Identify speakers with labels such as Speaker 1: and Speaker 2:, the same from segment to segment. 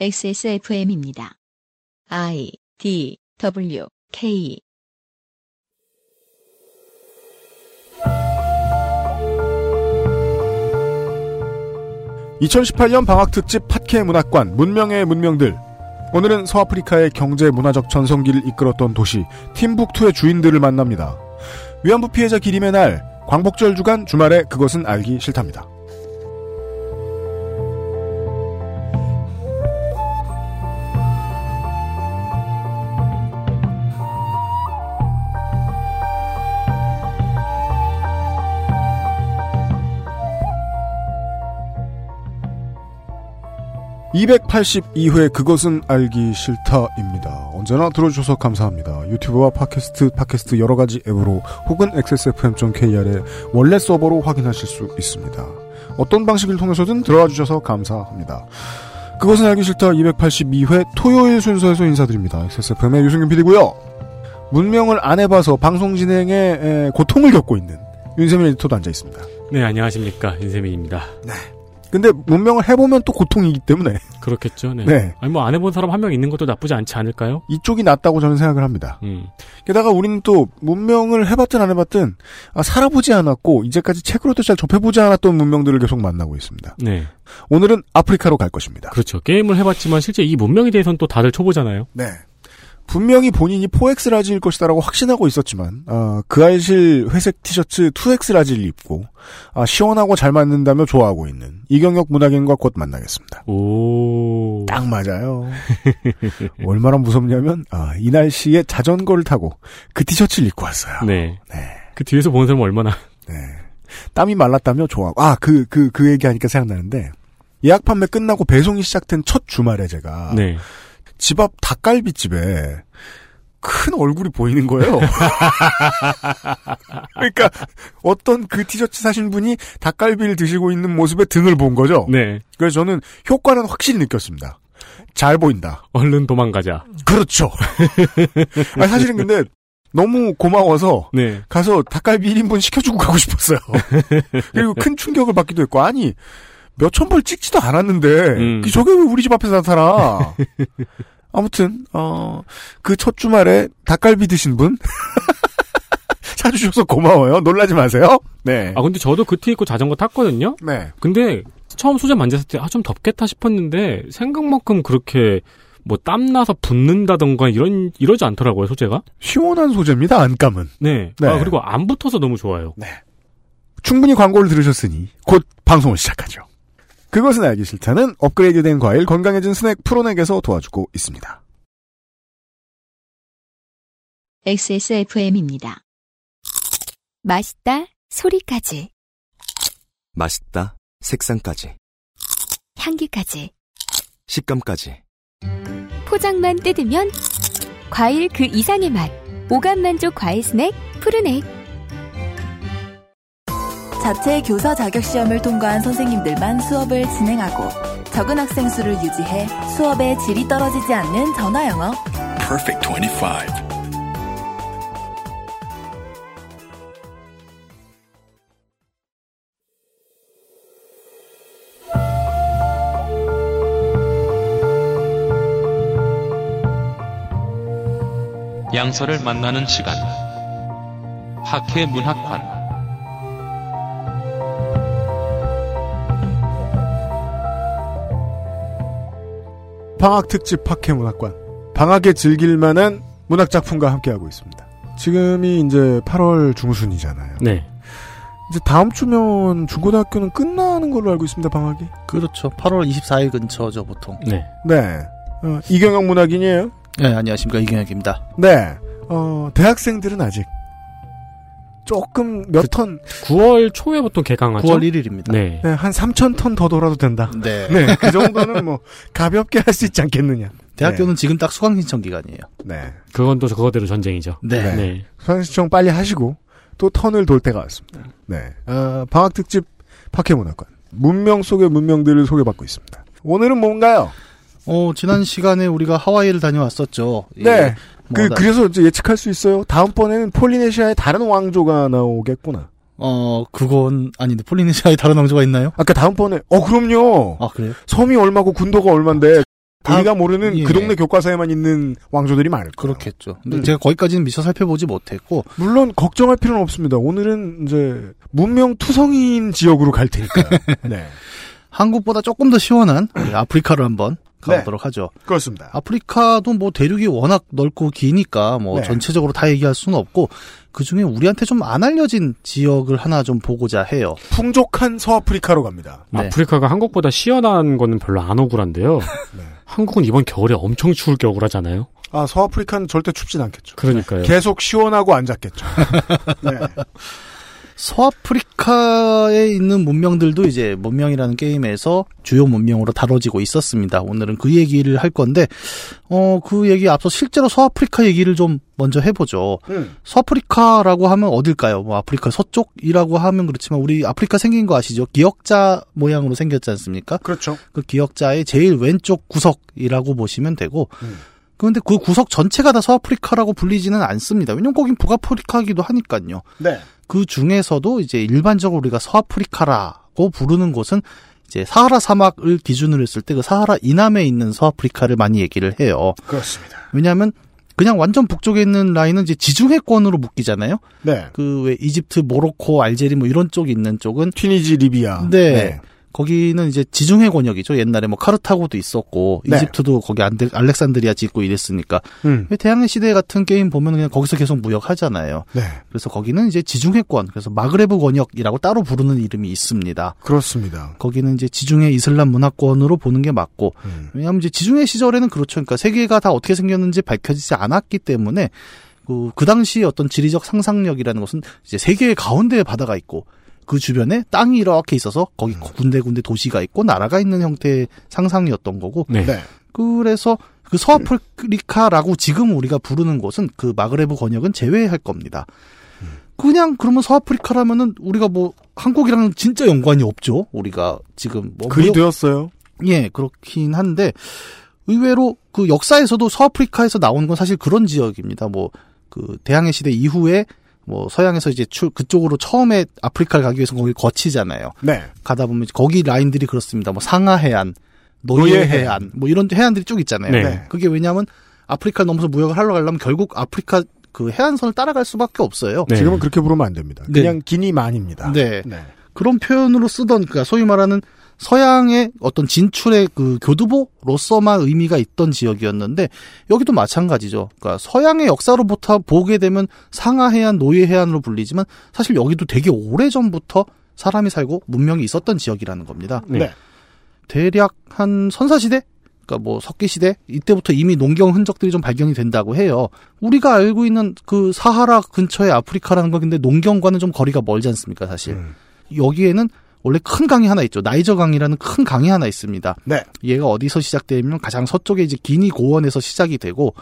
Speaker 1: XSFM입니다. I D W K
Speaker 2: (2018년) 방학특집 팟캐 문학관 문명의 문명들 오늘은 서아프리카의 경제 문화적 전성기를 이끌었던 도시 팀북투의 주인들을 만납니다 위안부 피해자 기림의 날 광복절 주간 주말에 그것은 알기 싫답니다. 282회 그것은 알기 싫다입니다. 언제나 들어주셔서 감사합니다. 유튜브와 팟캐스트, 팟캐스트 여러 가지 앱으로 혹은 xsfm.kr의 원래 서버로 확인하실 수 있습니다. 어떤 방식을 통해서든 들어와 주셔서 감사합니다. 그것은 알기 싫다 282회 토요일 순서에서 인사드립니다. XSFM의 유승균 PD고요. 문명을 안 해봐서 방송 진행에 고통을 겪고 있는 윤세민 에디터도 앉아 있습니다.
Speaker 3: 네, 안녕하십니까. 윤세민입니다.
Speaker 2: 네. 근데 문명을 해보면 또 고통이기 때문에.
Speaker 3: 그렇겠죠. 네.
Speaker 2: 네.
Speaker 3: 아니 뭐 안 해본 사람 한 명 있는 것도 나쁘지 않지 않을까요?
Speaker 2: 이쪽이 낫다고 저는 생각을 합니다.
Speaker 3: 음.
Speaker 2: 게다가 우리는 또 문명을 해봤든 안 해봤든 아, 살아보지 않았고 이제까지 책으로도 잘 접해보지 않았던 문명들을 계속 만나고 있습니다.
Speaker 3: 네.
Speaker 2: 오늘은 아프리카로 갈 것입니다.
Speaker 3: 그렇죠. 게임을 해봤지만 실제 이 문명에 대해서는 또 다들 초보잖아요.
Speaker 2: 네. 분명히 본인이 4X 라지일 것이다라고 확신하고 있었지만 어, 그 알실 회색 티셔츠 2X 라지를 입고 아, 시원하고 잘 맞는다며 좋아하고 있는 이경혁 문학인과 곧 만나겠습니다.
Speaker 3: 오.
Speaker 2: 딱 맞아요. 얼마나 무섭냐면 아, 이 날씨에 자전거를 타고 그 티셔츠를 입고 왔어요.
Speaker 3: 네.
Speaker 2: 네.
Speaker 3: 그 뒤에서 보는 사람은 얼마나.
Speaker 2: 네. 땀이 말랐다며 좋아하고 아그그 그 얘기하니까 생각나는데 예약 판매 끝나고 배송이 시작된 첫 주말에 제가
Speaker 3: 네.
Speaker 2: 집 앞 닭갈비집에 큰 얼굴이 보이는 거예요. 그러니까 어떤 그 티셔츠 사신 분이 닭갈비를 드시고 있는 모습에 등을 본 거죠.
Speaker 3: 네.
Speaker 2: 그래서 저는 효과는 확실히 느꼈습니다. 잘 보인다.
Speaker 3: 얼른 도망가자.
Speaker 2: 그렇죠. 아니, 사실은 근데 너무 고마워서
Speaker 3: 네.
Speaker 2: 가서 닭갈비 1인분 시켜주고 가고 싶었어요. 그리고 큰 충격을 받기도 했고 아니 몇천 벌 찍지도 않았는데
Speaker 3: 음.
Speaker 2: 저게 왜 우리 집 앞에서 나타나? 아무튼 어, 그 첫 주말에 닭갈비 드신 분 사주셔서 고마워요. 놀라지 마세요. 네.
Speaker 3: 아 근데 저도 그 티 입고 자전거 탔거든요.
Speaker 2: 네.
Speaker 3: 근데 처음 소재 만졌을 때 아 좀 덥겠다 싶었는데 생각만큼 그렇게 뭐 땀나서 붓는다던가 이런 이러지 않더라고요 소재가.
Speaker 2: 시원한 소재입니다. 안감은.
Speaker 3: 네.
Speaker 2: 네.
Speaker 3: 아 그리고 안 붙어서 너무 좋아요.
Speaker 2: 충분히 광고를 들으셨으니 곧 방송을 시작하죠. 그것은 알기 싫다는 업그레이드된 과일 건강해진 스낵 프로넥에서 도와주고 있습니다.
Speaker 1: XSFM입니다.
Speaker 4: 맛있다 소리까지
Speaker 5: 맛있다. 색상까지.
Speaker 4: 향기까지
Speaker 5: 식감까지.
Speaker 4: 포장만 뜯으면 과일 그 이상의 맛 오감 만족 과일 스낵 푸르넥
Speaker 6: 자체 교사 자격 시험을 통과한 선생님들만 수업을 진행하고 적은 학생 수를 유지해 수업의 질이 떨어지지 않는 전화 영어.
Speaker 7: Perfect 25.
Speaker 8: 양서를 만나는 시간. 학회 문학관.
Speaker 2: 방학 특집 팟캐 문학관. 방학에 즐길 만한 문학 작품과 함께하고 있습니다. 지금이 이제 8월 중순이잖아요.
Speaker 3: 네.
Speaker 2: 이제 다음 주면 중고등학교는 끝나는 걸로 알고 있습니다. 방학이.
Speaker 9: 그렇죠. 8월 24일 근처죠, 보통.
Speaker 3: 네.
Speaker 2: 네. 어, 이경영 문학인이에요.
Speaker 9: 네, 안녕하십니까. 이경혁입니다.
Speaker 2: 네. 어, 대학생들은 아직 조금 몇 턴,
Speaker 3: 9월 초에 보통 개강하죠.
Speaker 9: 9월 1일입니다.
Speaker 3: 네.
Speaker 2: 네, 한 3천 턴 더 돌아도 된다.
Speaker 9: 네.
Speaker 2: 네, 그 정도는 뭐 가볍게 할 수 있지 않겠느냐.
Speaker 9: 대학교는 지금 딱 수강 신청 기간이에요.
Speaker 2: 네.
Speaker 3: 그건 또 그거대로 전쟁이죠.
Speaker 9: 네.
Speaker 3: 네.
Speaker 2: 수강 신청 빨리 하시고 또 턴을 돌 때가 왔습니다. 네. 어, 방학 특집 팟캐문학관. 문명 속의 문명들을 소개받고 있습니다. 오늘은 뭔가요?
Speaker 9: 어, 지난 시간에 우리가 하와이를 다녀왔었죠. 예,
Speaker 2: 네. 그,
Speaker 9: 뭐 나-
Speaker 2: 그래서 이제 예측할 수 있어요. 다음번에는 폴리네시아의 다른 왕조가 나오겠구나.
Speaker 9: 어, 그건 아닌데 폴리네시아에 다른 왕조가 있나요?
Speaker 2: 아까 다음번에, 어, 그럼요.
Speaker 9: 아, 그래요?
Speaker 2: 섬이 얼마고 군도가 얼만데,
Speaker 9: 다-
Speaker 2: 우리가 모르는
Speaker 9: 예.
Speaker 2: 그 동네 교과서에만 있는 왕조들이 많을 거예요.
Speaker 9: 그렇겠죠. 근데
Speaker 2: 음.
Speaker 9: 제가 거기까지는 미처 살펴보지 못했고
Speaker 2: 물론 걱정할 필요는 없습니다. 오늘은 이제 문명 투성이인 지역으로 갈 테니까요. 네.
Speaker 9: 한국보다 조금 더 시원한 아프리카를 한번 가보도록 하죠.
Speaker 2: 그렇습니다.
Speaker 9: 아프리카도 뭐 대륙이 워낙 넓고 기니까 뭐
Speaker 2: 네.
Speaker 9: 전체적으로 다 얘기할 수는 없고 그 중에 우리한테 좀 안 알려진 지역을 하나 좀 보고자 해요.
Speaker 2: 풍족한 서아프리카로 갑니다.
Speaker 9: 네.
Speaker 3: 아프리카가 한국보다 시원한 거는 별로 안 억울한데요.
Speaker 2: 네.
Speaker 3: 한국은 이번 겨울에 엄청 추울 게 억울하잖아요.
Speaker 2: 아, 서아프리카는 절대 춥진 않겠죠.
Speaker 3: 그러니까요.
Speaker 2: 계속 시원하고 앉았겠죠. 네.
Speaker 9: 서아프리카에 있는 문명들도 이제 문명이라는 게임에서 주요 문명으로 다뤄지고 있었습니다. 오늘은 그 얘기를 할 건데, 어, 그 얘기 앞서 실제로 서아프리카 얘기를 좀 먼저 해보죠.
Speaker 2: 음.
Speaker 9: 서아프리카라고 하면 어딜까요? 뭐 아프리카 서쪽이라고 하면 그렇지만 우리 아프리카 생긴 거 아시죠? 기역자 모양으로 생겼지 않습니까?
Speaker 2: 그렇죠.
Speaker 9: 그 기역자의 제일 왼쪽 구석이라고 보시면 되고,
Speaker 2: 음.
Speaker 9: 그런데 그 구석 전체가 다 서아프리카라고 불리지는 않습니다. 왜냐면 거긴 북아프리카이기도 하니까요.
Speaker 2: 네.
Speaker 9: 그 중에서도 이제 일반적으로 우리가 서아프리카라고 부르는 곳은 이제 사하라 사막을 기준으로 했을 때 그 사하라 이남에 있는 서아프리카를 많이 얘기를 해요.
Speaker 2: 그렇습니다.
Speaker 9: 왜냐하면 그냥 완전 북쪽에 있는 라인은 이제 지중해권으로 묶이잖아요.
Speaker 2: 네.
Speaker 9: 그 왜 이집트, 모로코, 알제리 뭐 이런 쪽 있는 쪽은
Speaker 2: 튀니지, 리비아.
Speaker 9: 네. 거기는 이제 지중해 권역이죠. 옛날에 뭐 카르타고도 있었고
Speaker 2: 네.
Speaker 9: 이집트도 거기 안데, 알렉산드리아 짓고 이랬으니까
Speaker 2: 음.
Speaker 9: 왜 대항해 시대 같은 게임 보면 그냥 거기서 계속 무역하잖아요.
Speaker 2: 네.
Speaker 9: 그래서 거기는 이제 지중해권, 그래서 마그레브 권역이라고 따로 부르는 이름이 있습니다.
Speaker 2: 그렇습니다.
Speaker 9: 거기는 이제 지중해 이슬람 문화권으로 보는 게 맞고,
Speaker 2: 음.
Speaker 9: 왜냐하면 이제 지중해 시절에는 그렇죠. 그러니까 세계가 다 어떻게 생겼는지 밝혀지지 않았기 때문에 그, 그 당시 어떤 지리적 상상력이라는 것은 이제 세계의 가운데에 바다가 있고 그 주변에 땅이 이렇게 있어서 거기 군데군데 도시가 있고 나라가 있는 형태의 상상이었던 거고
Speaker 3: 네.
Speaker 2: 네.
Speaker 9: 그래서 그 서아프리카라고 지금 우리가 부르는 곳은 그 마그레브 권역은 제외할 겁니다. 그냥 그러면 서아프리카라면은 우리가 뭐 한국이랑은 진짜 연관이 없죠. 우리가 지금 뭐 무역-
Speaker 2: 되었어요.
Speaker 9: 예, 그렇긴 한데 의외로 그 역사에서도 서아프리카에서 나온 건 사실 그런 지역입니다. 뭐 그 대항해 시대 이후에 뭐 서양에서 이제 출 그쪽으로 처음에 아프리카를 가기 위해서 거기 거치잖아요.
Speaker 2: 네.
Speaker 9: 가다 보면 거기 라인들이 그렇습니다. 뭐 상하 해안, 노예
Speaker 2: 노예 해안.
Speaker 9: 해안, 뭐 이런 해안들이 쭉 있잖아요.
Speaker 3: 네.
Speaker 2: 네.
Speaker 9: 그게 왜냐하면 아프리카 넘어서 무역을 하러 가려면 결국 아프리카 그 해안선을 따라갈 수밖에 없어요.
Speaker 3: 네.
Speaker 2: 지금은 그렇게 부르면 안 됩니다.
Speaker 9: 네.
Speaker 2: 그냥 기니만입니다.
Speaker 9: 네.
Speaker 2: 네.
Speaker 9: 그런 표현으로 쓰던 그러니까 소위 말하는 서양의 어떤 진출의 그 교두보로서만 의미가 있던 지역이었는데 여기도 마찬가지죠. 그러니까 서양의 역사로부터 보게 되면 상하 해안, 노예 해안으로 불리지만 사실 여기도 되게 오래 전부터 사람이 살고 문명이 있었던 지역이라는 겁니다.
Speaker 3: 네.
Speaker 2: 네.
Speaker 9: 대략 한 선사 시대 그러니까 뭐 석기 시대 이때부터 이미 농경 흔적들이 좀 발견이 된다고 해요. 우리가 알고 있는 그 사하라 근처의 아프리카라는 건 근데 농경과는 좀 거리가 멀지 않습니까, 사실.
Speaker 2: 음.
Speaker 9: 여기에는 원래 큰 강이 하나 있죠. 나이저 강이라는 큰 강이 하나 있습니다.
Speaker 2: 네.
Speaker 9: 얘가 어디서 시작되면 가장 서쪽에 이제 기니 고원에서 시작이 되고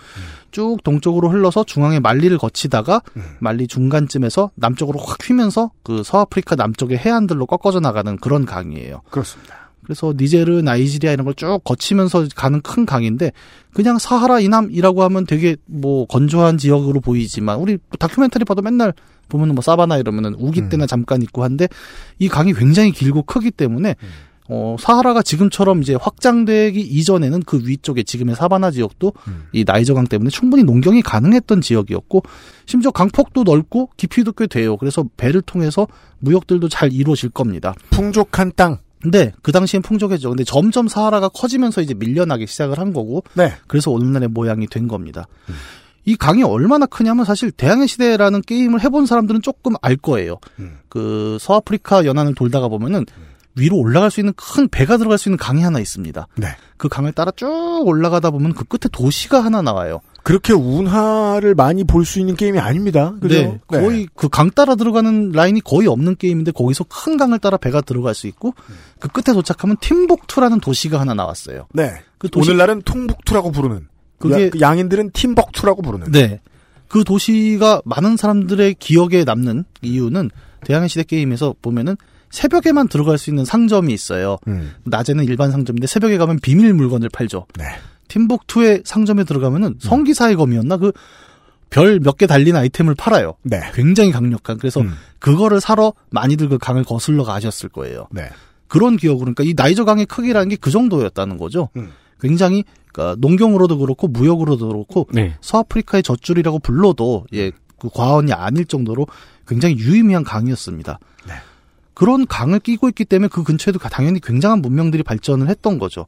Speaker 9: 쭉 동쪽으로 흘러서 중앙에 말리를 거치다가
Speaker 2: 음.
Speaker 9: 말리 중간쯤에서 남쪽으로 확 휘면서 그 서아프리카 남쪽의 해안들로 꺾어져 나가는 그런 강이에요.
Speaker 2: 그렇습니다.
Speaker 9: 그래서 니제르, 나이지리아 이런 걸 쭉 거치면서 가는 큰 강인데 그냥 사하라 이남이라고 하면 되게 뭐 건조한 지역으로 보이지만 우리 다큐멘터리 봐도 맨날 보면은 뭐 사바나 이러면은 우기 때나 잠깐 있고 한데 이 강이 굉장히 길고 크기 때문에 어 사하라가 지금처럼 이제 확장되기 이전에는 그 위쪽에 지금의 사바나 지역도
Speaker 2: 음.
Speaker 9: 이 나이저강 때문에 충분히 농경이 가능했던 지역이었고 심지어 강폭도 넓고 깊이도 꽤 돼요. 그래서 배를 통해서 무역들도 잘 이루어질 겁니다.
Speaker 2: 풍족한 땅.
Speaker 9: 근데 그 당시엔 풍족했죠. 근데 점점 사하라가 커지면서 이제 밀려나기 시작을 한 거고
Speaker 2: 네.
Speaker 9: 그래서 오늘날의 모양이 된 겁니다. 이 강이 얼마나 크냐면 사실 대항해 시대라는 게임을 해본 사람들은 조금 알 거예요.
Speaker 2: 음.
Speaker 9: 그 서아프리카 연안을 돌다가 보면은 위로 올라갈 수 있는 큰 배가 들어갈 수 있는 강이 하나 있습니다.
Speaker 2: 네.
Speaker 9: 그 강을 따라 쭉 올라가다 보면 그 끝에 도시가 하나 나와요.
Speaker 2: 그렇게 운하를 많이 볼 수 있는 게임이 아닙니다. 그죠?
Speaker 9: 네, 거의 그강 따라 들어가는 라인이 거의 없는 게임인데 거기서 큰 강을 따라 배가 들어갈 수 있고 그 끝에 도착하면 팀복투라는 도시가 하나 나왔어요.
Speaker 2: 네.
Speaker 9: 그 도시
Speaker 2: 오늘날은 퉁북투라고 부르는.
Speaker 9: 그게-
Speaker 2: 야- 그 양인들은 팀벅투라고 부르는.
Speaker 9: 네. 그 도시가 많은 사람들의 기억에 남는 이유는 대항해 시대 게임에서 보면은 새벽에만 들어갈 수 있는 상점이 있어요.
Speaker 2: 음.
Speaker 9: 낮에는 일반 상점인데 새벽에 가면 비밀 물건을 팔죠.
Speaker 2: 네.
Speaker 9: 팀복투의 상점에 들어가면은 성기사의 검이었나 그 별 몇 개 달린 아이템을 팔아요.
Speaker 2: 네.
Speaker 9: 굉장히 강력한. 그래서
Speaker 2: 음.
Speaker 9: 그거를 사러 많이들 그 강을 거슬러 가셨을 거예요.
Speaker 2: 네.
Speaker 9: 그런 기억으로 그러니까 이 나이저 강의 크기라는 게 그 정도였다는 거죠.
Speaker 2: 음.
Speaker 9: 굉장히 그러니까 농경으로도 그렇고 무역으로도 그렇고
Speaker 3: 네.
Speaker 9: 서아프리카의 젖줄이라고 불러도 예, 그 과언이 아닐 정도로 굉장히 유의미한 강이었습니다.
Speaker 2: 네.
Speaker 9: 그런 강을 끼고 있기 때문에 그 근처에도 가- 당연히 굉장한 문명들이 발전을 했던 거죠.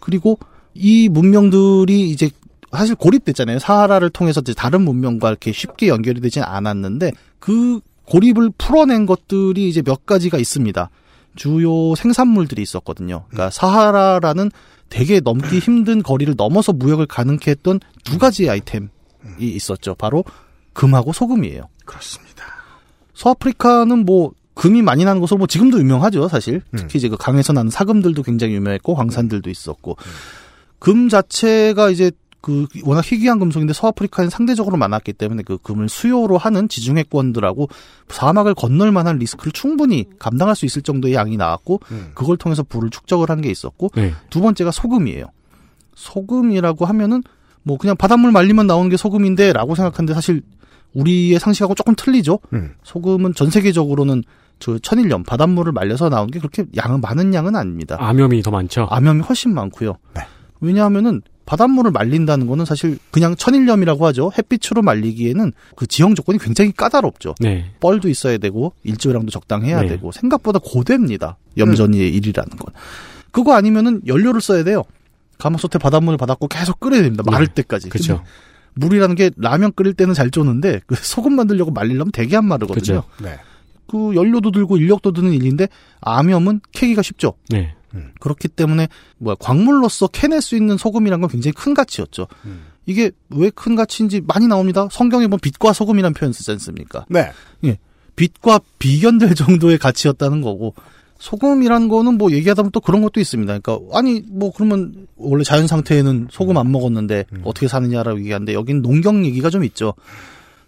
Speaker 9: 그리고 이 문명들이 이제 사실 고립됐잖아요. 사하라를 통해서 이제 다른 문명과 이렇게 쉽게 연결이 되진 않았는데 그 고립을 풀어낸 것들이 이제 몇 가지가 있습니다. 주요 생산물들이 있었거든요. 그러니까 사하라라는 되게 넘기 힘든 거리를 넘어서 무역을 가능케 했던 두 가지 아이템이 있었죠. 바로 금하고 소금이에요.
Speaker 2: 그렇습니다.
Speaker 9: 서아프리카는 뭐 금이 많이 나는 곳으로 뭐 지금도 유명하죠, 사실.
Speaker 2: 음.
Speaker 9: 특히 이제 그 강에서 나는 사금들도 굉장히 유명했고 황산들도 있었고 금 자체가 이제 그 워낙 희귀한 금속인데 서아프리카엔 상대적으로 많았기 때문에 그 금을 수요로 하는 지중해권들하고 사막을 건널 만한 리스크를 충분히 감당할 수 있을 정도의 양이 나왔고
Speaker 2: 음.
Speaker 9: 그걸 통해서 부를 축적을 한 게 있었고
Speaker 3: 네.
Speaker 9: 두 번째가 소금이에요. 소금이라고 하면은 뭐 그냥 바닷물 말리면 나오는 게 소금인데라고 생각하는데 사실 우리의 상식하고 조금 틀리죠.
Speaker 2: 음.
Speaker 9: 소금은 전 세계적으로는 저 천일염 바닷물을 말려서 나온 게 그렇게 양은 많은 양은 아닙니다.
Speaker 3: 암염이 더 많죠.
Speaker 9: 암염이 훨씬 많고요.
Speaker 2: 네.
Speaker 9: 왜냐하면은 바닷물을 말린다는 거는 사실 그냥 천일염이라고 하죠. 햇빛으로 말리기에는 그 지형 조건이 굉장히 까다롭죠.
Speaker 3: 네.
Speaker 9: 뻘도 있어야 되고 일조량도 적당해야
Speaker 3: 네.
Speaker 9: 되고 생각보다 고됩니다. 염전이의 일이라는 건. 그거 아니면은 연료를 써야 돼요. 가마솥에 바닷물을 받았고 계속 끓여야 됩니다. 마를
Speaker 3: 네.
Speaker 9: 때까지.
Speaker 3: 그렇죠.
Speaker 9: 물이라는 게 라면 끓일 때는 잘 쪼는데 그 소금 만들려고 말리려면 되게 안 마르거든요.
Speaker 3: 그렇죠.
Speaker 2: 네.
Speaker 9: 그 연료도 들고 인력도 드는 일인데 암염은 캐기가 쉽죠.
Speaker 3: 네.
Speaker 9: 그렇기 때문에 뭐야 광물로서 캐낼 수 있는 소금이란 건 굉장히 큰 가치였죠.
Speaker 2: 음.
Speaker 9: 이게 왜 큰 가치인지 많이 나옵니다. 성경에 보면 빛과 소금이라는 표현 쓰지 않습니까?
Speaker 2: 네.
Speaker 9: 빛과 비견될 정도의 가치였다는 거고 소금이란 거는 뭐 얘기하다 보면 또 그런 것도 있습니다. 그러니까 아니 뭐 그러면 원래 자연 상태에는 소금 안 먹었는데
Speaker 2: 음.
Speaker 9: 어떻게 사느냐라고 얘기하는데 여긴 농경 얘기가 좀 있죠.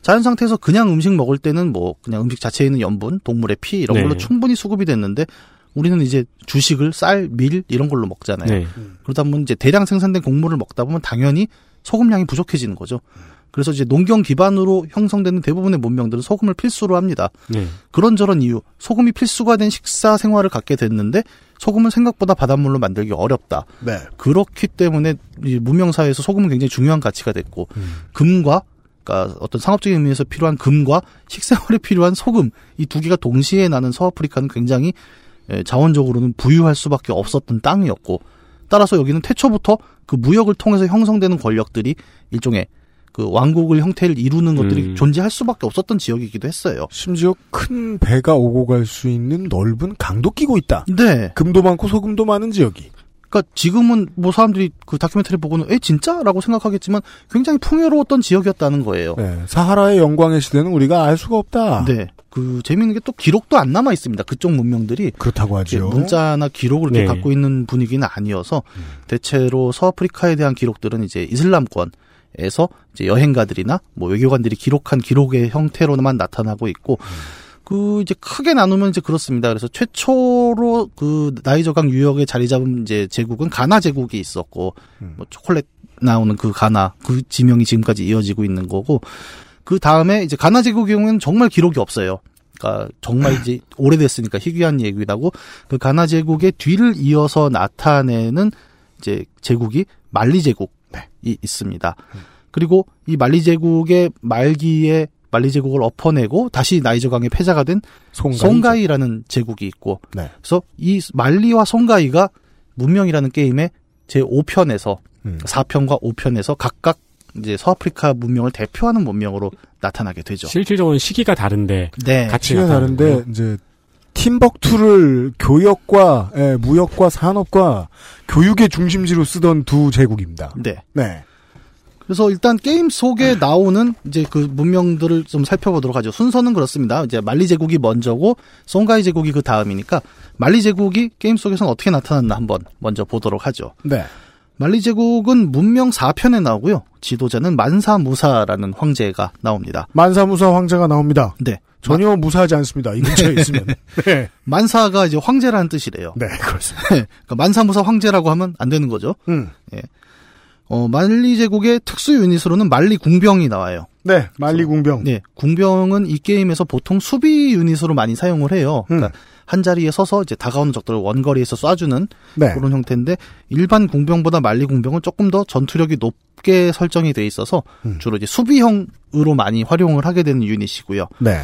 Speaker 9: 자연 상태에서 그냥 음식 먹을 때는 뭐 그냥 음식 자체에 있는 염분, 동물의 피 이런
Speaker 3: 네.
Speaker 9: 걸로 충분히 수급이 됐는데 우리는 이제 주식을 쌀, 밀 이런 걸로 먹잖아요.
Speaker 3: 네.
Speaker 9: 그러다 보면 이제 대량 생산된 곡물을 먹다 보면 당연히 소금량이 부족해지는 거죠. 그래서 이제 농경 기반으로 형성되는 대부분의 문명들은 소금을 필수로 합니다.
Speaker 3: 네.
Speaker 9: 그런저런 이유, 소금이 필수가 된 식사 생활을 갖게 됐는데 소금은 생각보다 바닷물로 만들기 어렵다.
Speaker 2: 네.
Speaker 9: 그렇기 때문에 이 문명 사회에서 소금은 굉장히 중요한 가치가 됐고 금과 그러니까 어떤 상업적인 의미에서 필요한 금과 식생활에 필요한 소금 이 두 개가 동시에 나는 서아프리카는 굉장히 예, 자원적으로는 부유할 수밖에 없었던 땅이었고 따라서 여기는 태초부터 그 무역을 통해서 형성되는 권력들이 일종의 그 왕국을 형태를 이루는 것들이
Speaker 3: 음.
Speaker 9: 존재할 수밖에 없었던 지역이기도 했어요.
Speaker 2: 심지어 큰 배가 오고 갈 수 있는 넓은 강도 끼고 있다.
Speaker 9: 네.
Speaker 2: 금도 많고 소금도 많은 지역이.
Speaker 9: 그러니까 지금은 뭐 사람들이 그 다큐멘터리 보고는 에 진짜라고 생각하겠지만 굉장히 풍요로웠던 지역이었다는 거예요.
Speaker 2: 네. 사하라의 영광의 시대는 우리가 알 수가 없다.
Speaker 9: 네. 그 재미있는 게 또 기록도 안 남아 있습니다. 그쪽 문명들이
Speaker 2: 그렇다고 하죠.
Speaker 9: 문자나 기록을 이렇게
Speaker 3: 네.
Speaker 9: 갖고 있는 분위기는 아니어서
Speaker 2: 음.
Speaker 9: 대체로 서아프리카에 대한 기록들은 이제 이슬람권 에서 이제 여행가들이나 뭐 외교관들이 기록한 기록의 형태로만 나타나고 있고
Speaker 2: 음.
Speaker 9: 그 이제 크게 나누면 이제 그렇습니다. 그래서 최초로 그 나이저 강 유역에 자리 잡은 이제 제국은 가나 제국이 있었고
Speaker 2: 음.
Speaker 9: 뭐 초콜릿 나오는 그 가나 그 지명이 지금까지 이어지고 있는 거고 그 다음에 이제 가나 제국의 경우에는 정말 기록이 없어요. 그러니까 정말 이제 오래됐으니까 희귀한 얘기라고 그 가나 제국의 뒤를 이어서 나타내는 이제 제국이 말리 제국이 있습니다. 그리고 이 말리 제국의 말기에 말리 제국을 엎어내고 다시 나이저 강의 패자가 된
Speaker 2: 송가이.
Speaker 9: 송가이 라는 제국이 있고
Speaker 2: 네.
Speaker 9: 그래서 이 말리와 송가이가 문명이라는 게임의 제 5편에서
Speaker 2: 음.
Speaker 9: 4편과 5편에서 각각 이제 서아프리카 문명을 대표하는 문명으로 나타나게 되죠.
Speaker 3: 실질적으로는 시기가 다른데
Speaker 9: 네.
Speaker 3: 나타나는
Speaker 2: 다른데
Speaker 3: 거예요.
Speaker 2: 이제 팀벅투를 교역과 예, 무역과 산업과 교육의 중심지로 쓰던 두 제국입니다.
Speaker 9: 네.
Speaker 2: 네.
Speaker 9: 그래서 일단 게임 속에 나오는 이제 그 문명들을 좀 살펴보도록 하죠. 순서는 그렇습니다. 이제 말리 제국이 먼저고 송가이 제국이 그 다음이니까 말리 제국이 게임 속에서는 어떻게 나타났나 한번 먼저 보도록 하죠.
Speaker 2: 네.
Speaker 9: 말리 제국은 문명 4편에 나오고요. 지도자는 만사 무사라는 황제가 나옵니다.
Speaker 2: 만사무사 황제가 나옵니다.
Speaker 9: 네.
Speaker 2: 전혀 무사하지 않습니다. 이 근처에 있으면. 네.
Speaker 9: 만사가 이제 황제라는 뜻이래요.
Speaker 2: 네, 그렇습니다.
Speaker 9: 그러니까 만사무사 황제라고 하면 안 되는 거죠.
Speaker 2: 음.
Speaker 9: 어, 말리 제국의 특수 유닛으로는 말리 궁병이 나와요.
Speaker 2: 네, 말리 궁병.
Speaker 9: 네, 궁병은 이 게임에서 보통 수비 유닛으로 많이 사용을 해요.
Speaker 2: 음.
Speaker 9: 그러니까 한 자리에 서서 이제 다가오는 적들을 원거리에서 쏴주는
Speaker 2: 네.
Speaker 9: 그런 형태인데 일반 공병보다 만리 공병은 조금 더 전투력이 높게 설정이 돼 있어서
Speaker 2: 음.
Speaker 9: 주로 이제 수비형으로 많이 활용을 하게 되는 유닛이고요.
Speaker 2: 네.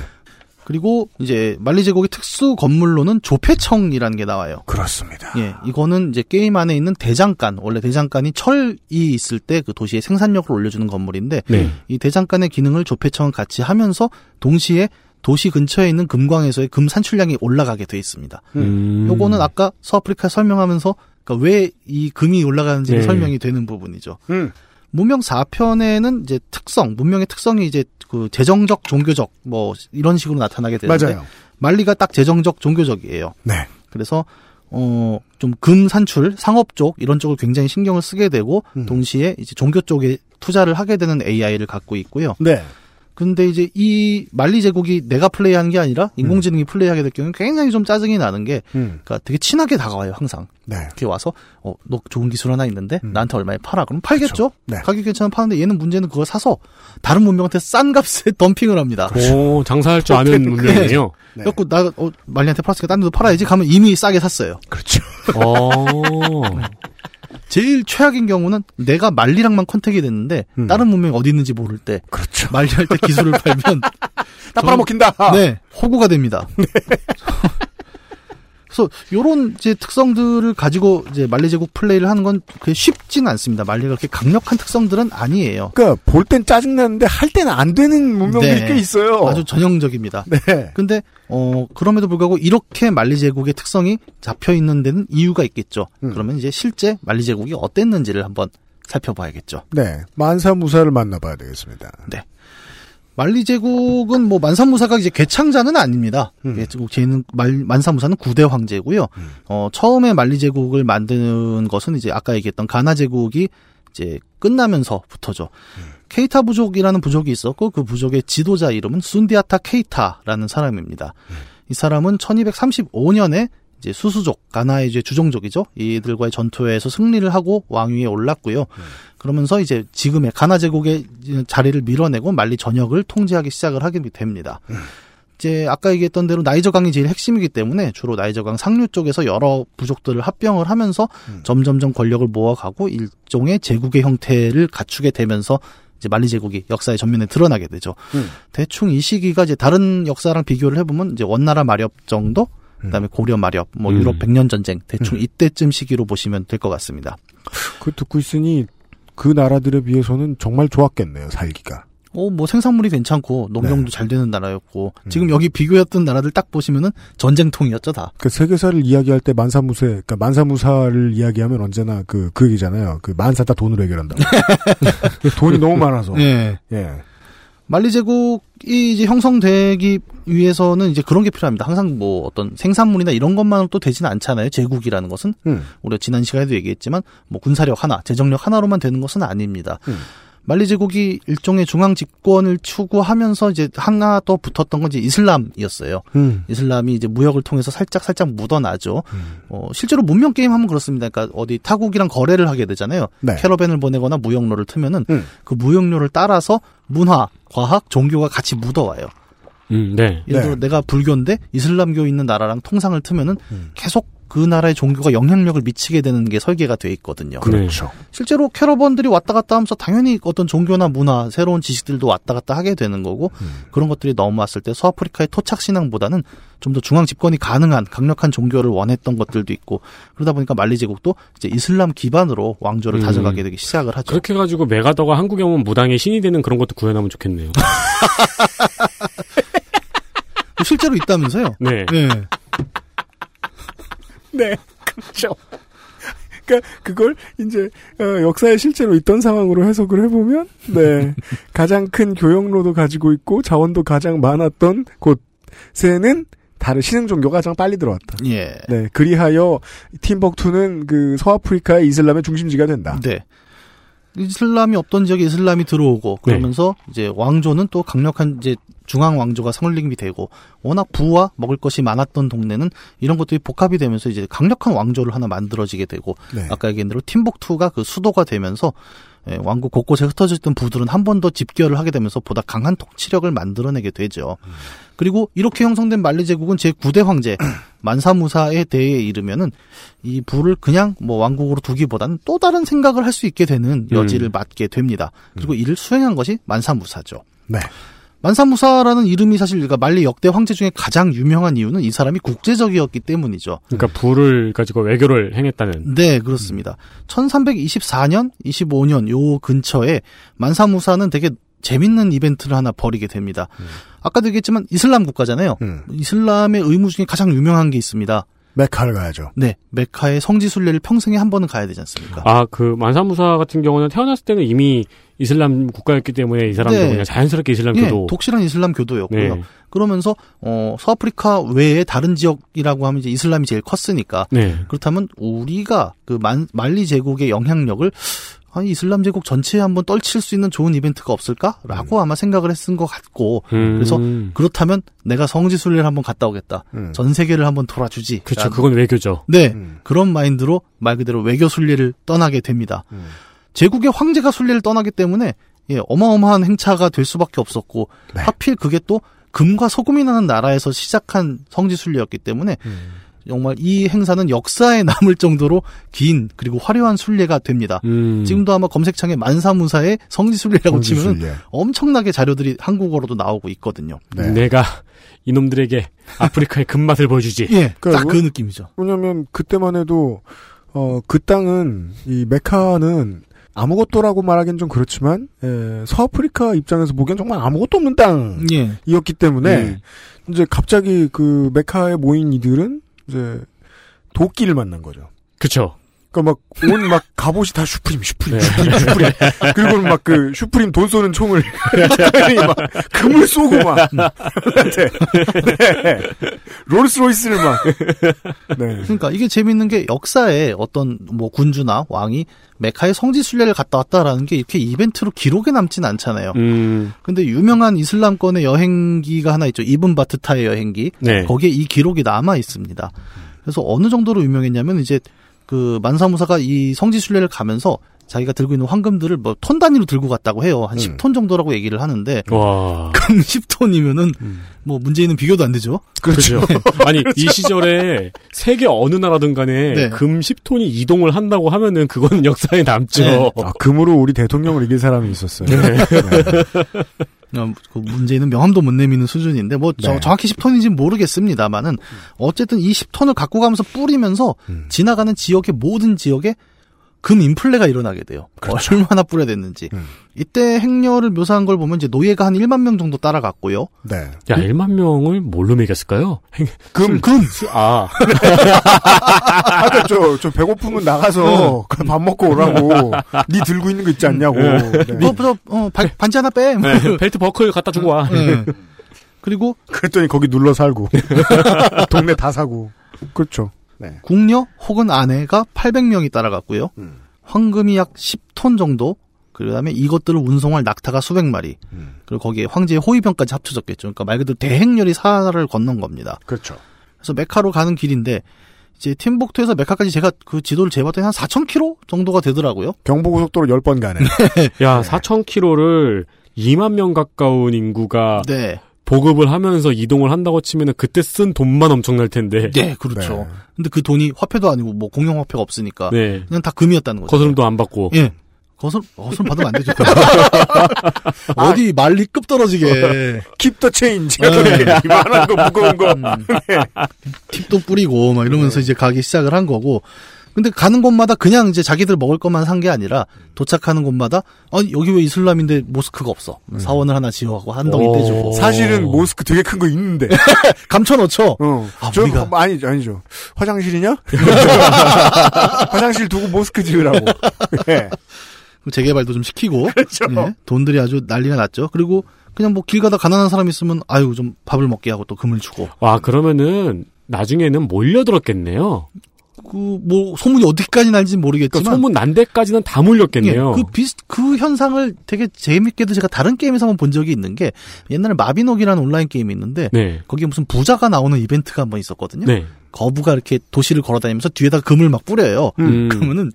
Speaker 9: 그리고 이제 만리 제국의 특수 건물로는 조폐청이라는 게 나와요.
Speaker 2: 그렇습니다.
Speaker 9: 예, 이거는 이제 게임 안에 있는 대장간, 원래 대장간이 철이 있을 때 그 도시의 생산력을 올려주는 건물인데,
Speaker 3: 네.
Speaker 9: 이 대장간의 기능을 조폐청은 같이 하면서 동시에 도시 근처에 있는 금광에서의 금 산출량이 올라가게 돼 있습니다.
Speaker 3: 음.
Speaker 9: 요거는 아까 서아프리카 설명하면서 그러니까 왜 이 금이 올라가는지
Speaker 3: 네.
Speaker 9: 설명이 되는 부분이죠.
Speaker 2: 음.
Speaker 9: 문명 4편에는 이제 특성, 문명의 특성이 이제 그 재정적, 종교적 뭐 이런 식으로 나타나게 되는데
Speaker 2: 맞아요.
Speaker 9: 말리가 딱 재정적, 종교적이에요.
Speaker 2: 네.
Speaker 9: 그래서 어 좀 금 산출, 상업 쪽 이런 쪽을 굉장히 신경을 쓰게 되고
Speaker 2: 음.
Speaker 9: 동시에 이제 종교 쪽에 투자를 하게 되는 AI를 갖고 있고요.
Speaker 2: 네.
Speaker 9: 근데 이제 이 말리 제국이 내가 플레이하는 게 아니라
Speaker 2: 음.
Speaker 9: 인공지능이 플레이하게 될 경우는 굉장히 좀 짜증이 나는 게
Speaker 2: 음.
Speaker 9: 그러니까 되게 친하게 다가와요 항상.
Speaker 2: 네.
Speaker 9: 이렇게 와서 어 너 좋은 기술 하나 있는데
Speaker 2: 음.
Speaker 9: 나한테 얼마에 팔아? 그럼 팔겠죠.
Speaker 2: 네.
Speaker 9: 가격 괜찮으면 파는데 얘는 문제는 그걸 사서 다른 문명한테 싼 값에 덤핑을 합니다.
Speaker 3: 오, 장사할 줄 아는 문명이에요.
Speaker 2: 네.
Speaker 9: 그래갖고 나 어, 말리한테 팔았으니까 딴 데도 팔아야지. 가면 이미 싸게 샀어요.
Speaker 2: 그렇죠.
Speaker 3: 어.
Speaker 9: 제일 최악인 경우는 내가 말리랑만 컨택이 됐는데
Speaker 2: 음.
Speaker 9: 다른 문명이 어디 있는지 모를 때
Speaker 2: 그렇죠.
Speaker 9: 말리할 때 기술을 팔면
Speaker 2: 딱 빨아먹힌다.
Speaker 9: 네 호구가 됩니다. 그래서 요런 이제 특성들을 가지고 이제 말리 제국 플레이를 하는 건 그렇게 쉽지는 않습니다. 말리가 그렇게 강력한 특성들은 아니에요.
Speaker 2: 그러니까 볼 땐 짜증나는데 할 때는 안 되는 문명들이
Speaker 9: 네.
Speaker 2: 꽤 있어요.
Speaker 9: 아주 전형적입니다.
Speaker 2: 네.
Speaker 9: 근데 어 그럼에도 불구하고 이렇게 말리 제국의 특성이 잡혀 있는 데는 이유가 있겠죠.
Speaker 2: 음.
Speaker 9: 그러면 이제 실제 말리 제국이 어땠는지를 한번 살펴봐야겠죠.
Speaker 2: 네. 만사무사를 만나봐야 되겠습니다.
Speaker 9: 말리 제국은 뭐 만사무사가 이제 개창자는 아닙니다.
Speaker 2: 음.
Speaker 9: 예, 말, 만사무사는 구대 황제고요.
Speaker 2: 음.
Speaker 9: 어 처음에 말리 제국을 만드는 것은 이제 아까 얘기했던 가나 제국이 이제 끝나면서부터죠.
Speaker 2: 음.
Speaker 9: 케이타 부족이라는 부족이 있었고 그 부족의 지도자 이름은 순디아타 케이타라는 사람입니다.
Speaker 2: 음.
Speaker 9: 이 사람은 1235년에 이제 수수족, 가나의 이제 주종족이죠. 이들과의 전투에서 승리를 하고 왕위에 올랐고요. 그러면서 이제 지금의 가나 제국의 자리를 밀어내고 말리 전역을 통제하기 시작을 하게 됩니다. 이제 아까 얘기했던 대로 나이저강이 제일 핵심이기 때문에 주로 나이저강 상류 쪽에서 여러 부족들을 합병을 하면서
Speaker 2: 음.
Speaker 9: 점점점 권력을 모아가고 일종의 제국의 형태를 갖추게 되면서 이제 말리 제국이 역사의 전면에 드러나게 되죠.
Speaker 2: 음.
Speaker 9: 대충 이 시기가 이제 다른 역사랑 비교를 해보면 이제 원나라 마렵 정도, 그다음에 고려 마렵, 뭐
Speaker 3: 음.
Speaker 9: 유럽 백년 전쟁 대충
Speaker 2: 음.
Speaker 9: 이때쯤 시기로 보시면 될 것 같습니다.
Speaker 2: 그 듣고 있으니 그 나라들에 비해서는 정말 좋았겠네요, 살기가.
Speaker 9: 어, 뭐 생산물이 괜찮고 농경도
Speaker 2: 네.
Speaker 9: 잘 되는 나라였고
Speaker 2: 음.
Speaker 9: 지금 여기 비교했던 나라들 딱 보시면은 전쟁통이었죠 다.
Speaker 2: 그 세계사를 이야기할 때 만사무세, 그러니까 만사무사를 이야기하면 언제나 그, 그 얘기잖아요. 그 만사 다 돈으로 해결한다고. 돈이 너무 많아서.
Speaker 9: 예.
Speaker 2: 예.
Speaker 9: 만리 제국이 이제 형성되기 위해서는 이제 그런 게 필요합니다. 항상 뭐 어떤 생산물이나 이런 것만으로 또 되지는 않잖아요. 제국이라는 것은
Speaker 2: 음.
Speaker 9: 우리가 지난 시간에도 얘기했지만 뭐 군사력 하나, 재정력 하나로만 되는 것은 아닙니다.
Speaker 2: 음.
Speaker 9: 말리 제국이 일종의 중앙 집권을 추구하면서 이제 하나 더 붙었던 건 이제 이슬람이었어요.
Speaker 2: 음.
Speaker 9: 이슬람이 이제 무역을 통해서 살짝 살짝 묻어나죠.
Speaker 2: 음.
Speaker 9: 어, 실제로 문명 게임 하면 그렇습니다. 그러니까 어디 타국이랑 거래를 하게 되잖아요.
Speaker 2: 네.
Speaker 9: 캐러밴을 보내거나 무역로를 트면은
Speaker 2: 음.
Speaker 9: 그 무역로를 따라서 문화, 과학, 종교가 같이 묻어와요.
Speaker 3: 음, 네.
Speaker 9: 예를
Speaker 2: 네.
Speaker 9: 들어 내가 불교인데 이슬람교 있는 나라랑 통상을 트면은
Speaker 2: 음.
Speaker 9: 계속 그 나라의 종교가 영향력을 미치게 되는 게 설계가 돼 있거든요.
Speaker 2: 그렇죠.
Speaker 9: 실제로 캐러밴들이 왔다 갔다 하면서 당연히 어떤 종교나 문화, 새로운 지식들도 왔다 갔다 하게 되는 거고
Speaker 2: 음.
Speaker 9: 그런 것들이 넘어왔을 때 서아프리카의 토착 신앙보다는 좀 더 중앙 집권이 가능한 강력한 종교를 원했던 것들도 있고 그러다 보니까 말리 제국도 이제 이슬람 기반으로 왕조를
Speaker 3: 음.
Speaker 9: 다져가게 되기 시작을 하죠.
Speaker 3: 그렇게 해가지고 메가더가 한국에 오면 무당의 신이 되는 그런 것도 구현하면 좋겠네요.
Speaker 9: 실제로 있다면서요?
Speaker 3: 네.
Speaker 9: 네.
Speaker 2: 네, 그렇죠. 그러니까 그걸 이제 어, 역사에 실제로 있던 상황으로 해석을 해보면 네 가장 큰 교역로도 가지고 있고 자원도 가장 많았던 곳에는 다른 신흥 종교가 가장 빨리 들어왔다.
Speaker 9: 예.
Speaker 2: 네, 그리하여 팀벅투는 그 서아프리카의 이슬람의 중심지가 된다.
Speaker 9: 네. 이슬람이 없던 지역에 이슬람이 들어오고 그러면서 이제 왕조는 또 강력한 이제 중앙 왕조가 성립이 되고 워낙 부와 먹을 것이 많았던 동네는 이런 것들이 복합이 되면서 이제 강력한 왕조를 하나 만들어지게 되고
Speaker 2: 네.
Speaker 9: 아까 얘기한 대로 팀복투가 그 수도가 되면서 예, 왕국 곳곳에 흩어져 있던 부들은 한 번 더 집결을 하게 되면서 보다 강한 통치력을 만들어내게 되죠. 그리고 이렇게 형성된 만리 제국은 제 9대 황제 만사무사에 대해 이르면은 이 부를 그냥 뭐 왕국으로 두기보다는 또 다른 생각을 할 수 있게 되는 여지를
Speaker 3: 음.
Speaker 9: 맞게 됩니다. 그리고 이를 수행한 것이 만사무사죠.
Speaker 2: 네.
Speaker 9: 만사무사라는 이름이 사실 그러니까 만리 역대 황제 중에 가장 유명한 이유는 이 사람이 국제적이었기 때문이죠.
Speaker 3: 그러니까 부를 가지고 외교를 행했다는.
Speaker 9: 네, 그렇습니다. 1324년, 25년 요 근처에 만사무사는 되게 재밌는 이벤트를 하나 벌이게 됩니다. 아까도 얘기했지만 이슬람 국가잖아요.
Speaker 2: 음.
Speaker 9: 이슬람의 의무 중에 가장 유명한 게 있습니다.
Speaker 2: 메카를 가야죠.
Speaker 9: 네, 메카의 성지 순례를 평생에 한 번은 가야 되지 않습니까?
Speaker 3: 아, 그 만사무사 같은 경우는 태어났을 때는 이미 이슬람 국가였기 때문에 이 사람도
Speaker 9: 네.
Speaker 3: 그냥 자연스럽게 이슬람
Speaker 9: 예,
Speaker 3: 교도.
Speaker 9: 독실한 이슬람 교도였고요.
Speaker 3: 네.
Speaker 9: 그러면서 어 서아프리카 외에 다른 지역이라고 하면 이제 이슬람이 제일 컸으니까
Speaker 3: 네.
Speaker 9: 그렇다면 우리가 그 만, 말리 제국의 영향력을 아, 이슬람 제국 전체에 한번 떨칠 수 있는 좋은 이벤트가 없을까라고 아마 생각을 했은 것 같고
Speaker 3: 음.
Speaker 9: 그래서 그렇다면 내가 성지 순례를 한번 갔다 오겠다.
Speaker 2: 음.
Speaker 9: 전 세계를 한번 돌아주지.
Speaker 3: 그렇죠. 그건 외교죠.
Speaker 9: 네,
Speaker 2: 음.
Speaker 9: 그런 마인드로 말 그대로 외교 순례를 떠나게 됩니다.
Speaker 2: 음.
Speaker 9: 제국의 황제가 순례를 떠나기 때문에 예, 어마어마한 행차가 될 수밖에 없었고
Speaker 2: 네.
Speaker 9: 하필 그게 또 금과 소금이 나는 나라에서 시작한 성지 순례였기 때문에
Speaker 2: 음.
Speaker 9: 정말 이 행사는 역사에 남을 정도로 긴 그리고 화려한 순례가 됩니다.
Speaker 3: 음.
Speaker 9: 지금도 아마 검색창에 만사무사의 성지 순례라고
Speaker 2: 성지
Speaker 9: 치면
Speaker 2: 순례.
Speaker 9: 엄청나게 자료들이 한국어로도 나오고 있거든요.
Speaker 2: 네.
Speaker 3: 내가 이놈들에게 아프리카의 금맛을 보여주지.
Speaker 9: 예,
Speaker 2: 그러니까
Speaker 9: 딱그
Speaker 2: 뭐-
Speaker 9: 느낌이죠.
Speaker 2: 왜냐면 그때만 해도 어 그 땅은 이 메카는 아무것도라고 말하기는 좀 그렇지만 에, 서아프리카 입장에서 보기엔 정말 아무것도 없는 땅이었기
Speaker 9: 예.
Speaker 2: 때문에
Speaker 3: 음.
Speaker 2: 이제 갑자기 그 메카에 모인 이들은 이제 도끼를 만난 거죠.
Speaker 3: 그쵸.
Speaker 2: 그러니까 막 온 막 갑옷이 다 슈프림 슈프림
Speaker 3: 네.
Speaker 2: 슈프림 슈프림 그리고는 막그 슈프림 돈 쏘는 총을 막 금을 쏘고 막 네. 네. 롤스로이스를 막 네.
Speaker 9: 그러니까 이게 재밌는 게 역사에 어떤 뭐 군주나 왕이 메카의 성지 순례를 갔다 왔다라는 게 이렇게 이벤트로 기록에 남진 않잖아요.
Speaker 3: 음.
Speaker 9: 근데 유명한 이슬람권의 여행기가 하나 있죠. 이븐 바투타의 여행기.
Speaker 3: 네.
Speaker 9: 거기에 이 기록이 남아 있습니다. 그래서 어느 정도로 유명했냐면 이제 그 만사무사가 이 성지 순례를 가면서 자기가 들고 있는 황금들을 뭐 톤 단위로 들고 갔다고 해요. 한
Speaker 2: 음.
Speaker 9: 10톤 정도라고 얘기를 하는데
Speaker 3: 와.
Speaker 9: 금 10톤이면은
Speaker 3: 음.
Speaker 9: 뭐 문재인은 비교도 안 되죠.
Speaker 3: 그렇죠. 아니, 이 시절에 세계 어느 나라든 간에
Speaker 9: 네.
Speaker 3: 금 10톤이 이동을 한다고 하면은 그거는 역사에 남죠.
Speaker 9: 네.
Speaker 2: 아, 금으로 우리 대통령을 이길 사람이 있었어요. 네.
Speaker 9: 어, 그 문제는 명함도 못 내미는 수준인데 뭐 저-
Speaker 2: 네.
Speaker 9: 정확히 10톤인지는 모르겠습니다만은 어쨌든 이 10톤을 갖고 가면서 뿌리면서
Speaker 2: 음.
Speaker 9: 지나가는 지역의 모든 지역에 금 인플레가 일어나게 돼요. 얼마나 뿌려댔는지.
Speaker 2: 음.
Speaker 9: 이때 행렬을 묘사한 걸 보면 이제 노예가 한 1만 명 정도 따라갔고요.
Speaker 2: 네.
Speaker 3: 야, 1만 명을 뭘로 매겼을까요?
Speaker 2: 금.
Speaker 9: 금
Speaker 3: 아,
Speaker 2: 아까 저, 저 배고프면 나가서 그밥 먹고 오라고. 니 들고 있는 거 있지 않냐고. 네.
Speaker 9: 뭐, 저, 어, 반- 반지 하나 빼. 뭐.
Speaker 3: 네, 벨트 버클 갖다 주고 와.
Speaker 9: 네. 그리고
Speaker 2: 그랬더니 거기 눌러 살고. 동네 다 사고. 그렇죠. 네.
Speaker 9: 궁녀 혹은 아내가 800명이 따라갔고요.
Speaker 2: 음.
Speaker 9: 황금이 약 10톤 정도. 그다음에 이것들을 운송할 낙타가 수백 마리.
Speaker 2: 음.
Speaker 9: 그리고 거기에 황제의 호위병까지 합쳐졌겠죠. 그러니까 말 그대로 대행렬이 사하를 건넌 겁니다.
Speaker 2: 그렇죠.
Speaker 9: 그래서 메카로 가는 길인데 이제 팀복투에서 메카까지 제가 그 지도를 재봤더니 한 4,000km 정도가 되더라고요.
Speaker 2: 경부고속도로 10번 가네.
Speaker 3: 야, 4,000km를 2만 명 가까운 인구가
Speaker 9: 네.
Speaker 3: 보급을 하면서 이동을 한다고 치면은 그때 쓴 돈만 엄청날 텐데.
Speaker 9: 네, 그렇죠.
Speaker 2: 네.
Speaker 9: 근데 그 돈이 화폐도 아니고 뭐 공용 화폐가 없으니까
Speaker 3: 네.
Speaker 9: 그냥 다 금이었다는 거죠.
Speaker 3: 거스름도 안 받고.
Speaker 9: 예. 거슬, 거슬 받으면 안 되죠. 어디 말리 급 떨어지게.
Speaker 2: Keep the change.
Speaker 9: 네.
Speaker 2: 이만한 거, 무거운 거.
Speaker 9: 팁도 뿌리고 막 이러면서 이제 가기 시작을 한 거고. 근데 가는 곳마다 그냥 이제 자기들 먹을 것만 산 게 아니라 도착하는 곳마다 아니 여기 왜 이슬람인데 모스크가 없어 사원을 하나 지어하고 한 덩이
Speaker 3: 오.
Speaker 9: 떼주고
Speaker 2: 사실은 모스크 되게 큰 거 있는데.
Speaker 9: 감춰놓죠.
Speaker 2: 어.
Speaker 9: 아,
Speaker 2: 저,
Speaker 9: 우리가-
Speaker 2: 뭐, 아니, 아니죠. 화장실이냐? 화장실 두고 모스크 지으라고. 예.
Speaker 9: 재개발도 좀 시키고
Speaker 2: 그렇죠.
Speaker 9: 예, 돈들이 아주 난리가 났죠. 그리고 그냥 뭐 길 가다 가난한 사람 있으면 아유 좀 밥을 먹게 하고 또 금을 주고
Speaker 3: 와, 그러면은 나중에는 몰려들었겠네요.
Speaker 9: 그 뭐 소문이 어디까지 날지
Speaker 3: 그러니까
Speaker 9: 모르겠지만
Speaker 3: 소문 난 데까지는 다 몰렸겠네요.
Speaker 9: 예, 그 비슷 그 현상을 되게 재밌게도 제가 다른 게임에서 한번 본 적이 있는 게 옛날에 마비노기라는 온라인 게임이 있는데
Speaker 3: 네.
Speaker 9: 거기에 무슨 부자가 나오는 이벤트가 한번 있었거든요.
Speaker 3: 네.
Speaker 9: 거부가 이렇게 도시를 걸어다니면서 뒤에다 금을 막 뿌려요.
Speaker 3: 음.
Speaker 9: 그러면은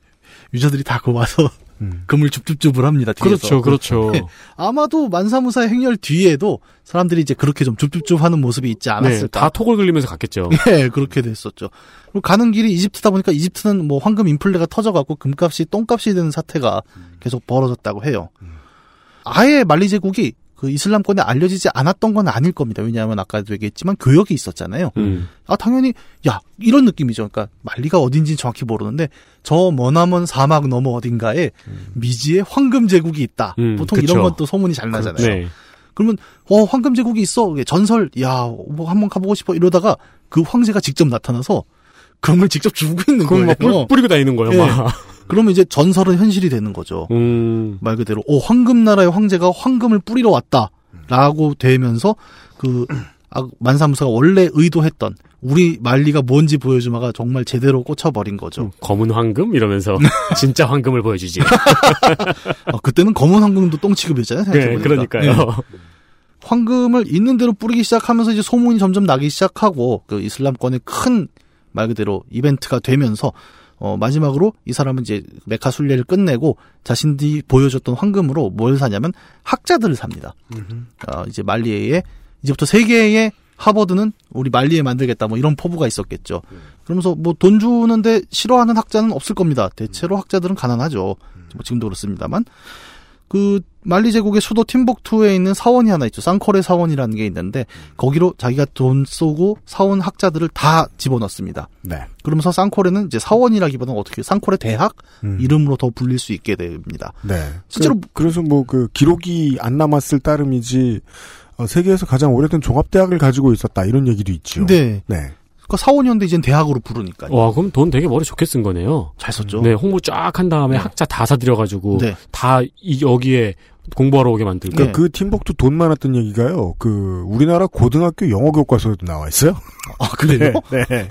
Speaker 9: 유저들이 다 그거 와서
Speaker 2: 음.
Speaker 9: 금을 줍줍줍을 합니다. 뒤에서.
Speaker 3: 그렇죠, 그렇죠.
Speaker 9: 네. 아마도 만사무사의 행렬 뒤에도 사람들이 이제 그렇게 좀 줍줍줍하는 모습이 있지
Speaker 3: 네,
Speaker 9: 않았을까.
Speaker 3: 다 톡을 걸리면서 갔겠죠.
Speaker 9: 네, 그렇게 됐었죠. 그리고 가는 길이 이집트다 보니까 이집트는 뭐 황금 인플레가 터져갖고 금값이 똥값이 되는 사태가 계속 벌어졌다고 해요. 아예 말리 제국이 그 이슬람권에 알려지지 않았던 건 아닐 겁니다. 왜냐하면 아까도 얘기했지만 교역이 있었잖아요.
Speaker 3: 음.
Speaker 9: 아 당연히 야 이런 느낌이죠. 그러니까 말리가 어딘지 정확히 모르는데 저 머나먼 사막 너머 어딘가에 미지의 황금 제국이 있다.
Speaker 3: 음,
Speaker 9: 보통
Speaker 3: 그쵸.
Speaker 9: 이런 건 또 소문이 잘 나잖아요.
Speaker 3: 네.
Speaker 9: 그러면 어 황금 제국이 있어 전설 야 뭐 한번 가보고 싶어 이러다가 그 황제가 직접 나타나서 금을 직접 주고 있는 거예요.
Speaker 3: 막 뿌- 뿌리고 다니는 거예요,
Speaker 9: 예.
Speaker 3: 막.
Speaker 9: 그러면 이제 전설은 현실이 되는 거죠.
Speaker 3: 음.
Speaker 9: 말 그대로 어 황금 나라의 황제가 황금을 뿌리러 왔다라고 되면서 그 아, 만사무사가 원래 의도했던 우리 말리가 뭔지 보여주마가 정말 제대로 꽂혀버린 거죠.
Speaker 3: 검은 황금 이러면서 진짜 황금을 보여주지.
Speaker 9: 아, 그때는 검은 황금도 똥 취급이었잖아요.
Speaker 3: 네. 그러니까요.
Speaker 9: 네. 황금을 있는 대로 뿌리기 시작하면서 이제 소문이 점점 나기 시작하고 그 이슬람권의 큰 말 그대로 이벤트가 되면서 어 마지막으로 이 사람은 이제 메카 순례를 끝내고 자신들이 보여줬던 황금으로 뭘 사냐면 학자들을 삽니다. 아, 이제 말리에 이제부터 세계의 하버드는 우리 말리에 만들겠다 뭐 이런 포부가 있었겠죠. 그러면서 뭐 돈 주는데 싫어하는 학자는 없을 겁니다. 대체로 학자들은 가난하죠. 뭐 지금도 그렇습니다만 그 말리 제국의 수도 팀복투에 있는 사원이 하나 있죠. 쌍코레 사원이라는 게 있는데 거기로 자기가 돈 쏘고 사원 학자들을 다 집어넣습니다.
Speaker 2: 네.
Speaker 9: 그러면서 쌍코레는 이제 사원이라기보다는 어떻게 쌍코레 대학
Speaker 2: 음.
Speaker 9: 이름으로 더 불릴 수 있게 됩니다.
Speaker 2: 네.
Speaker 9: 실제로
Speaker 2: 그, 래서 뭐 그 기록이 안 남았을 따름이지 어, 세계에서 가장 오래된 종합대학을 가지고 있었다 이런 얘기도 있죠.
Speaker 9: 네.
Speaker 2: 네.
Speaker 9: 그 사원이었는데 이젠 대학으로 부르니까요.
Speaker 3: 와, 그럼 돈 되게 머리 좋게 쓴 거네요.
Speaker 9: 잘 썼죠.
Speaker 3: 네, 홍보 쫙 한 다음에
Speaker 9: 네.
Speaker 3: 학자 다 사들여가지고
Speaker 9: 네.
Speaker 3: 다 이, 여기에 공부하러 오게 만들고.
Speaker 2: 그러니까 그 팀복도 돈 많았던 얘기가요. 그 우리나라 고등학교 영어 교과서에도 나와 있어요.
Speaker 9: 아, 그래요?
Speaker 2: 네.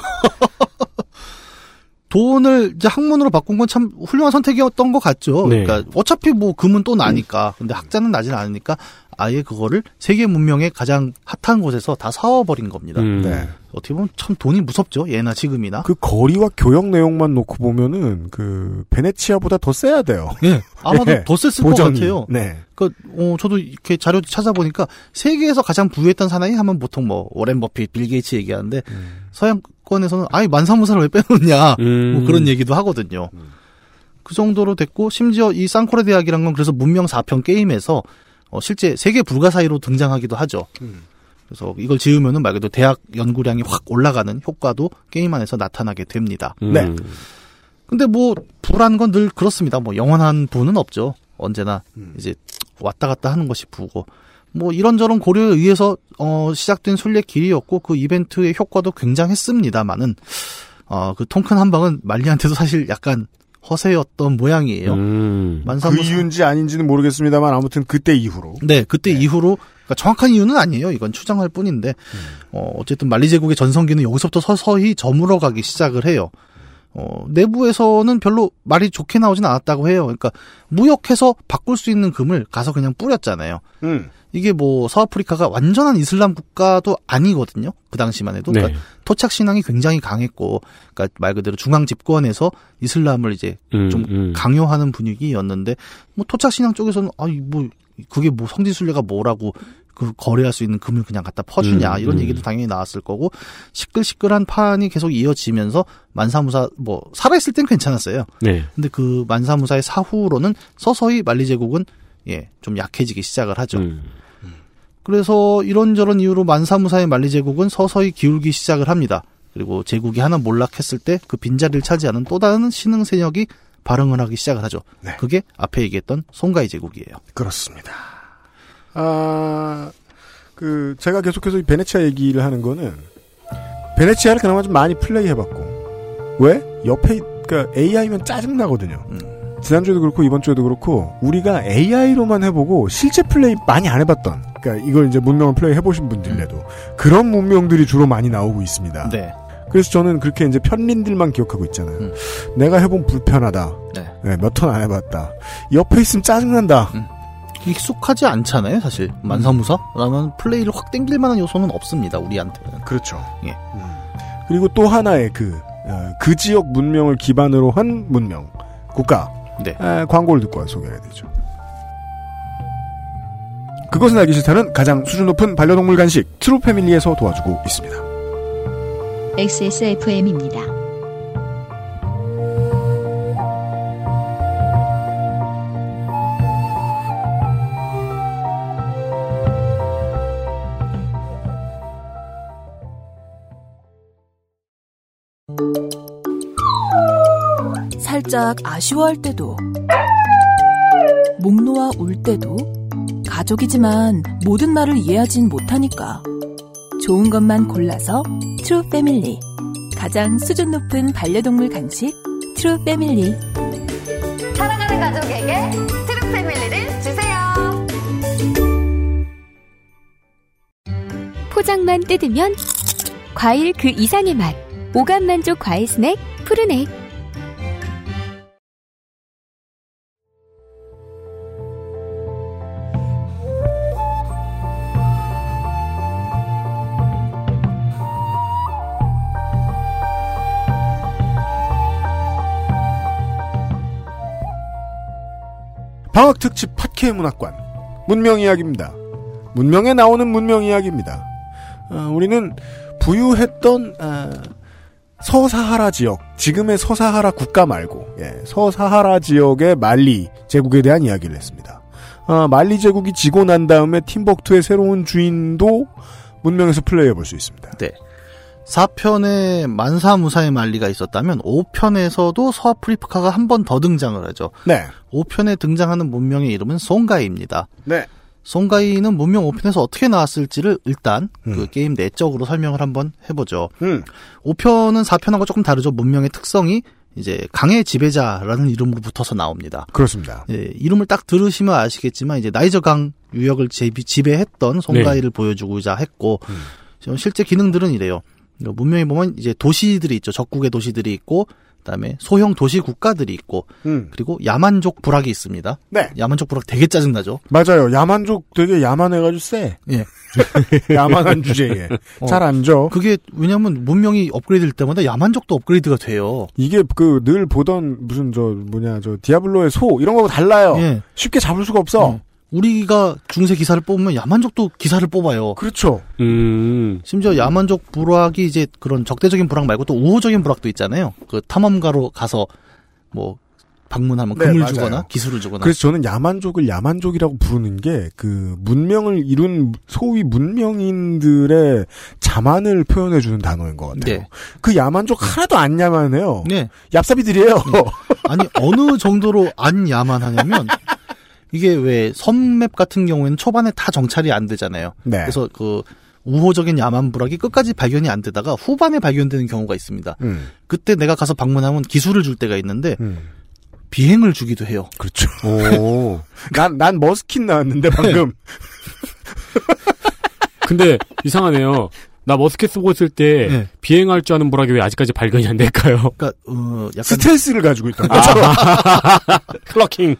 Speaker 2: 네.
Speaker 9: 돈을 이제 학문으로 바꾼 건 참 훌륭한 선택이었던 것 같죠.
Speaker 3: 네.
Speaker 9: 그러니까 어차피 뭐 금은 또 나니까. 근데 학자는 나진 않으니까 아예 그거를 세계 문명의 가장 핫한 곳에서 다 사와버린 겁니다.
Speaker 3: 음.
Speaker 2: 네.
Speaker 9: 어떻게 보면 참 돈이 무섭죠. 예나 지금이나.
Speaker 2: 그 거리와 교역 내용만 놓고 보면은 그 베네치아보다 더 세야 돼요.
Speaker 9: 예. 아마도
Speaker 2: 네.
Speaker 9: 더 셌을 것
Speaker 2: 보정이.
Speaker 9: 같아요.
Speaker 2: 네.
Speaker 9: 그, 어, 저도 이렇게 자료 찾아보니까 세계에서 가장 부유했던 사나이 하면 보통 뭐 워렌 버핏, 빌 게이츠 얘기하는데 서양 권에서는 아이 만사 무사를 왜 빼놓냐
Speaker 3: 음.
Speaker 9: 뭐 그런 얘기도 하거든요. 그 정도로 됐고 심지어 이 상코레 대학이란 건 그래서 문명 4편 게임에서 어, 실제 세계 불가사의로 등장하기도 하죠. 그래서 이걸 지으면은 말 그대로 대학 연구량이 확 올라가는 효과도 게임 안에서 나타나게 됩니다.
Speaker 3: 음.
Speaker 2: 네.
Speaker 9: 근데 뭐 부라는 건늘 그렇습니다. 뭐 영원한 부는 없죠. 언제나 이제 왔다 갔다 하는 것이 부고 뭐 이런저런 고려에 의해서 어 시작된 순례 길이었고 그 이벤트의 효과도 굉장했습니다만은 어 그 통큰 한 방은 말리한테도 사실 약간 허세였던 모양이에요.
Speaker 3: 음.
Speaker 2: 그
Speaker 9: 만사무소
Speaker 2: 이유인지 아닌지는 모르겠습니다만 아무튼 그때 이후로
Speaker 9: 네, 그때 이후로 그러니까 정확한 이유는 아니에요. 이건 추정할 뿐인데 어, 어쨌든 말리 제국의 전성기는 여기서부터 서서히 저물어가기 시작을 해요. 어, 내부에서는 별로 말이 좋게 나오진 않았다고 해요. 그러니까 무역해서 바꿀 수 있는 금을 가서 그냥 뿌렸잖아요.
Speaker 2: 음.
Speaker 9: 이게 뭐 서아프리카가 완전한 이슬람 국가도 아니거든요. 그 당시만 해도.
Speaker 3: 네.
Speaker 9: 그러니까 토착 신앙이 굉장히 강했고, 그러니까 말 그대로 중앙 집권에서 이슬람을 이제
Speaker 3: 음,
Speaker 9: 좀
Speaker 3: 음.
Speaker 9: 강요하는 분위기였는데 뭐 토착 신앙 쪽에서는 아이 뭐 그게 뭐 성지순례가 뭐라고 그 거래할 수 있는 금을 그냥 갖다 퍼주냐
Speaker 3: 음,
Speaker 9: 이런
Speaker 3: 음.
Speaker 9: 얘기도 당연히 나왔을 거고 시끌시끌한 판이 계속 이어지면서 만사무사 뭐 살아있을 땐 괜찮았어요.
Speaker 3: 네.
Speaker 9: 근데 그 만사무사의 사후로는 서서히 말리 제국은 예 좀 약해지기 시작을 하죠.
Speaker 3: 음.
Speaker 9: 그래서 이런저런 이유로 만사무사의 말리 제국은 서서히 기울기 시작을 합니다. 그리고 제국이 하나 몰락했을 때 그 빈자리를 차지하는 또 다른 신흥 세력이 발흥을 하기 시작을 하죠.
Speaker 2: 네.
Speaker 9: 그게 앞에 얘기했던 송가이 제국이에요.
Speaker 2: 그렇습니다. 아, 그, 제가 계속해서 이 베네치아 얘기를 하는 거는, 베네치아를 그나마 좀 많이 플레이 해봤고, 왜? 옆에, 그니까 AI면 짜증나거든요.
Speaker 9: 음.
Speaker 2: 지난주에도 그렇고, 이번 주에도 그렇고, 우리가 AI로만 해보고, 실제 플레이 많이 안 해봤던, 그니까 이걸 이제 문명을 플레이 해보신 분들래도, 그런 문명들이 주로 많이 나오고 있습니다.
Speaker 9: 네.
Speaker 2: 그래서 저는 그렇게 이제 편린들만 기억하고 있잖아요.
Speaker 9: 음.
Speaker 2: 내가 해본 불편하다.
Speaker 9: 네.
Speaker 2: 몇턴 안 해봤다. 옆에 있으면 짜증난다.
Speaker 9: 익숙하지 않잖아요, 사실. 만사무사라면 플레이를 확 땡길 만한 요소는 없습니다, 우리한테는.
Speaker 2: 그렇죠.
Speaker 9: 예.
Speaker 2: 음. 그리고 또 하나의 그, 어, 그 지역 문명을 기반으로 한 문명, 국가.
Speaker 9: 네.
Speaker 2: 에, 광고를 듣고 와 소개해야 되죠. 그것은 알기 싫다는 가장 수준 높은 반려동물 간식 트루 패밀리에서 도와주고 있습니다.
Speaker 1: XSFM입니다.
Speaker 6: 살짝 아쉬워할 때도, 목 놓아 울 때도, 가족이지만 모든 말을 이해하진 못하니까. 좋은 것만 골라서 트루 패밀리. 가장 수준 높은 반려동물 간식 트루 패밀리.
Speaker 10: 사랑하는 가족에게 트루 패밀리를 주세요.
Speaker 4: 포장만 뜯으면 과일 그 이상의 맛. 오감 만족 과일 스낵 푸르넥.
Speaker 2: 방학 특집 팟캐 문학관 문명 이야기입니다. 문명에 나오는 문명 이야기입니다. 어, 우리는 부유했던 아, 서사하라 지역, 지금의 서사하라 국가 말고 예, 서사하라 지역의 말리 제국에 대한 이야기를 했습니다. 아, 말리 제국이 지고 난 다음에 팀벅투의 새로운 주인도 문명에서 플레이해 볼 수 있습니다.
Speaker 9: 네. 4편에 만사무사의 말리가 있었다면 5편에서도 서아프리카가 한 번 더 등장을 하죠.
Speaker 2: 네.
Speaker 9: 5편에 등장하는 문명의 이름은 송가이입니다.
Speaker 2: 네.
Speaker 9: 송가이는 문명 5편에서 어떻게 나왔을지를 일단
Speaker 2: 음.
Speaker 9: 그 게임 내적으로 설명을 한번 해보죠.
Speaker 2: 음.
Speaker 9: 5편은 4편하고 조금 다르죠. 문명의 특성이 이제 강의 지배자라는 이름으로 붙어서 나옵니다.
Speaker 2: 그렇습니다.
Speaker 9: 예, 이름을 딱 들으시면 아시겠지만 이제 나이저 강 유역을 지배, 지배했던 송가이를 보여주고자 했고
Speaker 2: 음.
Speaker 9: 지금 실제 기능들은 이래요. 그러니까 문명에 보면 이제 도시들이 있죠. 적국의 도시들이 있고 그다음에 소형 도시 국가들이 있고
Speaker 2: 음.
Speaker 9: 그리고 야만족 부락이 있습니다.
Speaker 2: 네.
Speaker 9: 야만족 부락 되게 짜증나죠.
Speaker 2: 맞아요. 야만족 되게 야만해가지고 쎄.
Speaker 9: 예.
Speaker 2: 야만한 주제에.
Speaker 9: 어.
Speaker 2: 잘 안죠.
Speaker 9: 그게 왜냐면 문명이 업그레이드될 때마다 야만족도 업그레이드가 돼요.
Speaker 2: 이게 그 늘 보던 무슨 저 뭐냐 저 디아블로의 소 이런 거하고 달라요.
Speaker 9: 예.
Speaker 2: 쉽게 잡을 수가 없어.
Speaker 9: 예. 우리가 중세 기사를 뽑으면 야만족도 기사를 뽑아요.
Speaker 2: 그렇죠.
Speaker 3: 음.
Speaker 9: 심지어 야만족 부락이 이제 그런 적대적인 부락 말고 또 우호적인 부락도 있잖아요. 그 탐험가로 가서 뭐 방문하면
Speaker 2: 네,
Speaker 9: 금을
Speaker 2: 맞아요.
Speaker 9: 주거나 기술을 주거나.
Speaker 2: 그래서 저는 야만족을 야만족이라고 부르는 게 그 문명을 이룬 소위 문명인들의 자만을 표현해 주는 단어인 것 같아요.
Speaker 9: 네.
Speaker 2: 그 야만족 하나도 안 야만해요.
Speaker 9: 네.
Speaker 2: 얍삽이들이에요.
Speaker 9: 아니 어느 정도로 안 야만하냐면 이게 왜 선맵 같은 경우에는 초반에 다 정찰이 안 되잖아요.
Speaker 2: 네.
Speaker 9: 그래서 그 우호적인 야만 부락이 끝까지 발견이 안 되다가 후반에 발견되는 경우가 있습니다.
Speaker 2: 음,
Speaker 9: 그때 내가 가서 방문하면 기술을 줄 때가 있는데
Speaker 2: 음.
Speaker 9: 비행을 주기도 해요.
Speaker 2: 그렇죠.
Speaker 3: 오.
Speaker 2: 난, 난 머스킨 나왔는데, 방금.
Speaker 3: 근데 이상하네요. 나 머스켓 쓰고 있을 때
Speaker 9: 네.
Speaker 3: 비행할 줄 아는 보라기 왜 아직까지 발견이 안 될까요?
Speaker 9: 그러니까 어 약간
Speaker 2: 스트레스를 가지고 있던
Speaker 3: 아.
Speaker 2: 거죠.
Speaker 3: 클러킹.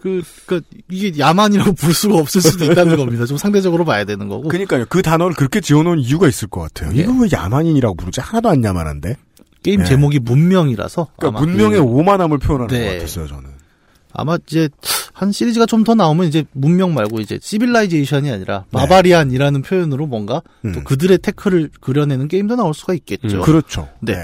Speaker 9: 그, 그, 이게 야만이라고 부를 수가 없을 수도 있다는 겁니다. 좀 상대적으로 봐야 되는 거고.
Speaker 2: 그니까요. 그 단어를 그렇게 지어놓은 이유가 있을 것 같아요.
Speaker 9: 예.
Speaker 2: 이거 왜 야만인이라고 부르지? 하나도 안 야만한데?
Speaker 9: 게임
Speaker 2: 네.
Speaker 9: 제목이 문명이라서.
Speaker 2: 그러니까
Speaker 9: 아마
Speaker 2: 문명의
Speaker 9: 그-
Speaker 2: 오만함을 표현하는
Speaker 9: 네.
Speaker 2: 것 같았어요, 저는.
Speaker 9: 아마 이제 한 시리즈가 좀 더 나오면 이제 문명 말고 이제 civilization이 아니라
Speaker 2: 네.
Speaker 9: barbarian이라는 표현으로 뭔가
Speaker 2: 음.
Speaker 9: 또 그들의 태클을 그려내는 게임도 나올 수가 있겠죠.
Speaker 3: 음,
Speaker 2: 그렇죠.
Speaker 9: 네.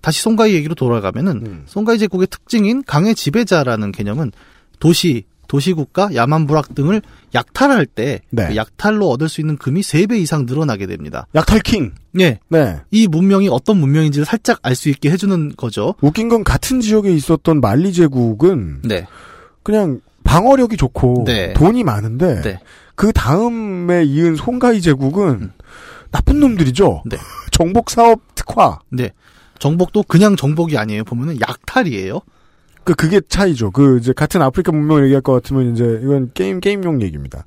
Speaker 9: 다시 송가이 얘기로 돌아가면은
Speaker 2: 음.
Speaker 9: 송가이 제국의 특징인 강의 지배자라는 개념은 도시, 도시국가, 야만부락 등을 약탈할 때
Speaker 2: 네.
Speaker 9: 그 약탈로 얻을 수 있는 금이 3배 이상 늘어나게 됩니다.
Speaker 2: 약탈킹.
Speaker 9: 예.
Speaker 2: 네.
Speaker 9: 이 문명이 어떤 문명인지를 살짝 알 수 있게 해주는 거죠.
Speaker 2: 웃긴 건 같은 지역에 있었던 말리 제국은
Speaker 9: 네.
Speaker 2: 그냥 방어력이 좋고
Speaker 9: 네.
Speaker 2: 돈이 많은데
Speaker 9: 네.
Speaker 2: 그 다음에 이은 송가이 제국은 나쁜 놈들이죠.
Speaker 9: 네.
Speaker 2: 정복 사업 특화.
Speaker 9: 네. 정복도 그냥 정복이 아니에요. 보면은 약탈이에요.
Speaker 2: 그 그게 차이죠. 그 이제 같은 아프리카 문명을 얘기할 것 같으면 이제 이건 게임 게임용 얘기입니다.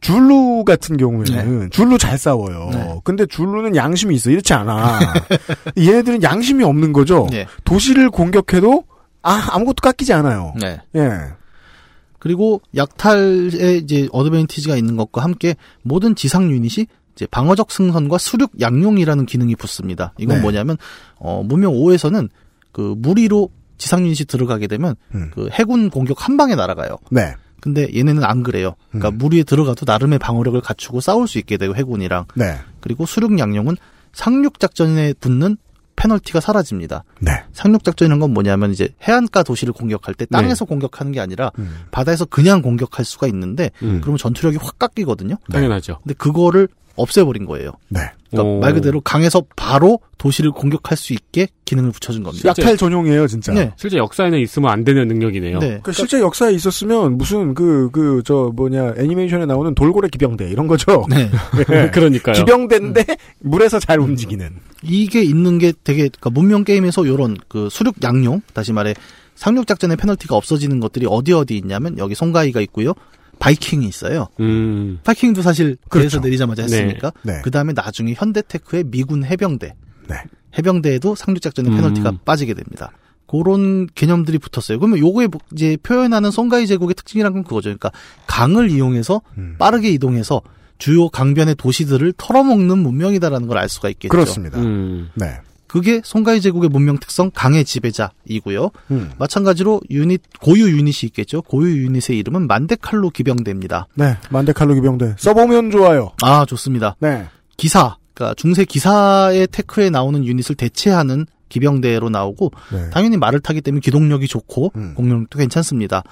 Speaker 2: 줄루 같은 경우에는 줄루 잘 싸워요.
Speaker 9: 네.
Speaker 2: 근데 줄루는 양심이 있어. 이렇지 않아. 얘네들은 양심이 없는 거죠.
Speaker 9: 네.
Speaker 2: 도시를 공격해도 아 아무것도 깎이지 않아요.
Speaker 9: 네.
Speaker 2: 예.
Speaker 9: 그리고 약탈에 이제 어드밴티지가 있는 것과 함께 모든 지상 유닛이 이제 방어적 승선과 수륙 양용이라는 기능이 붙습니다. 이건
Speaker 2: 네.
Speaker 9: 뭐냐면 어 문명 5에서는 그 무리로 지상 유닛이 들어가게 되면
Speaker 2: 음.
Speaker 9: 그 해군 공격 한 방에 날아가요.
Speaker 2: 네.
Speaker 9: 근데 얘네는 안 그래요. 그러니까
Speaker 2: 음.
Speaker 9: 물 위에 들어가도 나름의 방어력을 갖추고 싸울 수 있게 되고 해군이랑
Speaker 2: 네.
Speaker 9: 그리고 수륙 양용은 상륙 작전에 붙는 페널티가 사라집니다.
Speaker 2: 네.
Speaker 9: 상륙 작전이란 건 뭐냐면 이제 해안가 도시를 공격할 때 땅에서 공격하는 게 아니라
Speaker 2: 음.
Speaker 9: 바다에서 그냥 공격할 수가 있는데
Speaker 3: 음.
Speaker 9: 그러면 전투력이 확 깎이거든요.
Speaker 3: 당연하죠.
Speaker 9: 근데 그거를 없애버린 거예요.
Speaker 2: 네.
Speaker 9: 그러니까
Speaker 3: 오.
Speaker 9: 말 그대로 강에서 바로 도시를 공격할 수 있게 기능을 붙여준 겁니다.
Speaker 2: 약탈 전용이에요, 진짜.
Speaker 9: 네.
Speaker 3: 실제 역사에는 있으면 안 되는 능력이네요.
Speaker 9: 네.
Speaker 2: 그러니까 실제 역사에 있었으면 무슨 그 그 저 뭐냐 애니메이션에 나오는 돌고래 기병대 이런 거죠.
Speaker 9: 네.
Speaker 2: 예.
Speaker 3: 그러니까요.
Speaker 2: 기병대인데 물에서 잘 움직이는.
Speaker 9: 이게 있는 게 되게 그러니까 문명 게임에서 요런 그 수륙 양용 다시 말해 상륙 작전의 페널티가 없어지는 것들이 어디 어디 있냐면 여기 송가이가 있고요. 바이킹이 있어요.
Speaker 3: 음.
Speaker 9: 바이킹도 사실
Speaker 2: 그렇죠.
Speaker 9: 배에서 내리자마자 했으니까.
Speaker 2: 네. 네.
Speaker 9: 그 다음에 나중에 현대테크의 미군 해병대.
Speaker 2: 네.
Speaker 9: 해병대에도 상륙 작전의
Speaker 3: 음.
Speaker 9: 페널티가 빠지게 됩니다. 그런 개념들이 붙었어요. 그러면 요거에 뭐 이제 표현하는 송가이 제국의 특징이란 건 그거죠. 그러니까 강을 이용해서
Speaker 2: 음.
Speaker 9: 빠르게 이동해서 주요 강변의 도시들을 털어먹는 문명이다라는 걸 알 수가 있겠죠.
Speaker 2: 그렇습니다.
Speaker 3: 음.
Speaker 2: 네.
Speaker 9: 그게 송가이 제국의 문명 특성 강의 지배자이고요.
Speaker 2: 음.
Speaker 9: 마찬가지로 유닛 고유 유닛이 있겠죠. 고유 유닛의 이름은 만데칼로 기병대입니다.
Speaker 2: 네. 만데칼로 기병대. 써보면 좋아요.
Speaker 9: 아 좋습니다.
Speaker 2: 네.
Speaker 9: 기사, 그러니까 중세 기사의 테크에 나오는 유닛을 대체하는 기병대로 나오고
Speaker 2: 네.
Speaker 9: 당연히 말을 타기 때문에 기동력이 좋고
Speaker 2: 음.
Speaker 9: 공격력도 괜찮습니다.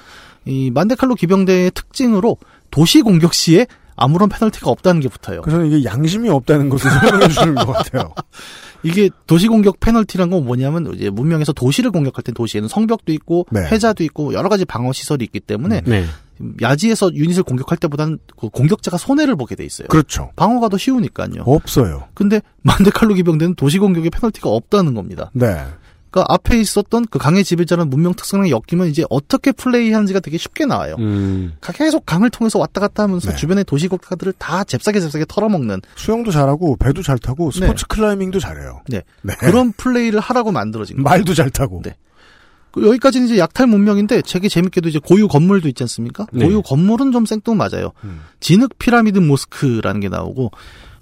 Speaker 9: 이 만데칼로 기병대의 특징으로 도시 공격 시에 아무런 페널티가 없다는 게 붙어요.
Speaker 2: 그래서 이게 양심이 없다는 것을 설명해 주는 것 같아요.
Speaker 9: 이게 도시 공격 페널티란 건 뭐냐면 이제 문명에서 도시를 공격할 때 도시에는 성벽도 있고
Speaker 2: 네.
Speaker 9: 해자도 있고 여러 가지 방어 시설이 있기 때문에
Speaker 3: 네.
Speaker 9: 야지에서 유닛을 공격할 때보다는 그 공격자가 손해를 보게 돼 있어요.
Speaker 2: 그렇죠.
Speaker 9: 방어가 더 쉬우니까요.
Speaker 2: 없어요.
Speaker 9: 근데 만데칼로 기병대는 도시 공격에 페널티가 없다는 겁니다.
Speaker 2: 네.
Speaker 9: 그러니까 앞에 있었던 그 강의 지배자는 문명 특성랑 엮이면 이제 어떻게 플레이하는지가 되게 쉽게 나와요.
Speaker 3: 음.
Speaker 9: 계속 강을 통해서 왔다 갔다 하면서
Speaker 2: 네.
Speaker 9: 주변의 도시 국가들을 다 잽싸게 잽싸게 털어먹는
Speaker 2: 수영도 잘하고 배도 잘 타고
Speaker 9: 네.
Speaker 2: 스포츠 클라이밍도 잘해요.
Speaker 9: 네.
Speaker 2: 네.
Speaker 9: 그런 플레이를 하라고 만들어진 거예요.
Speaker 2: 말도 잘 타고.
Speaker 9: 네. 그 여기까지는 이제 약탈 문명인데 되게 재밌게도 이제 고유 건물도 있지 않습니까?
Speaker 3: 네.
Speaker 9: 고유 건물은 좀 생뚱맞아요.
Speaker 2: 음.
Speaker 9: 진흙 피라미드 모스크라는 게 나오고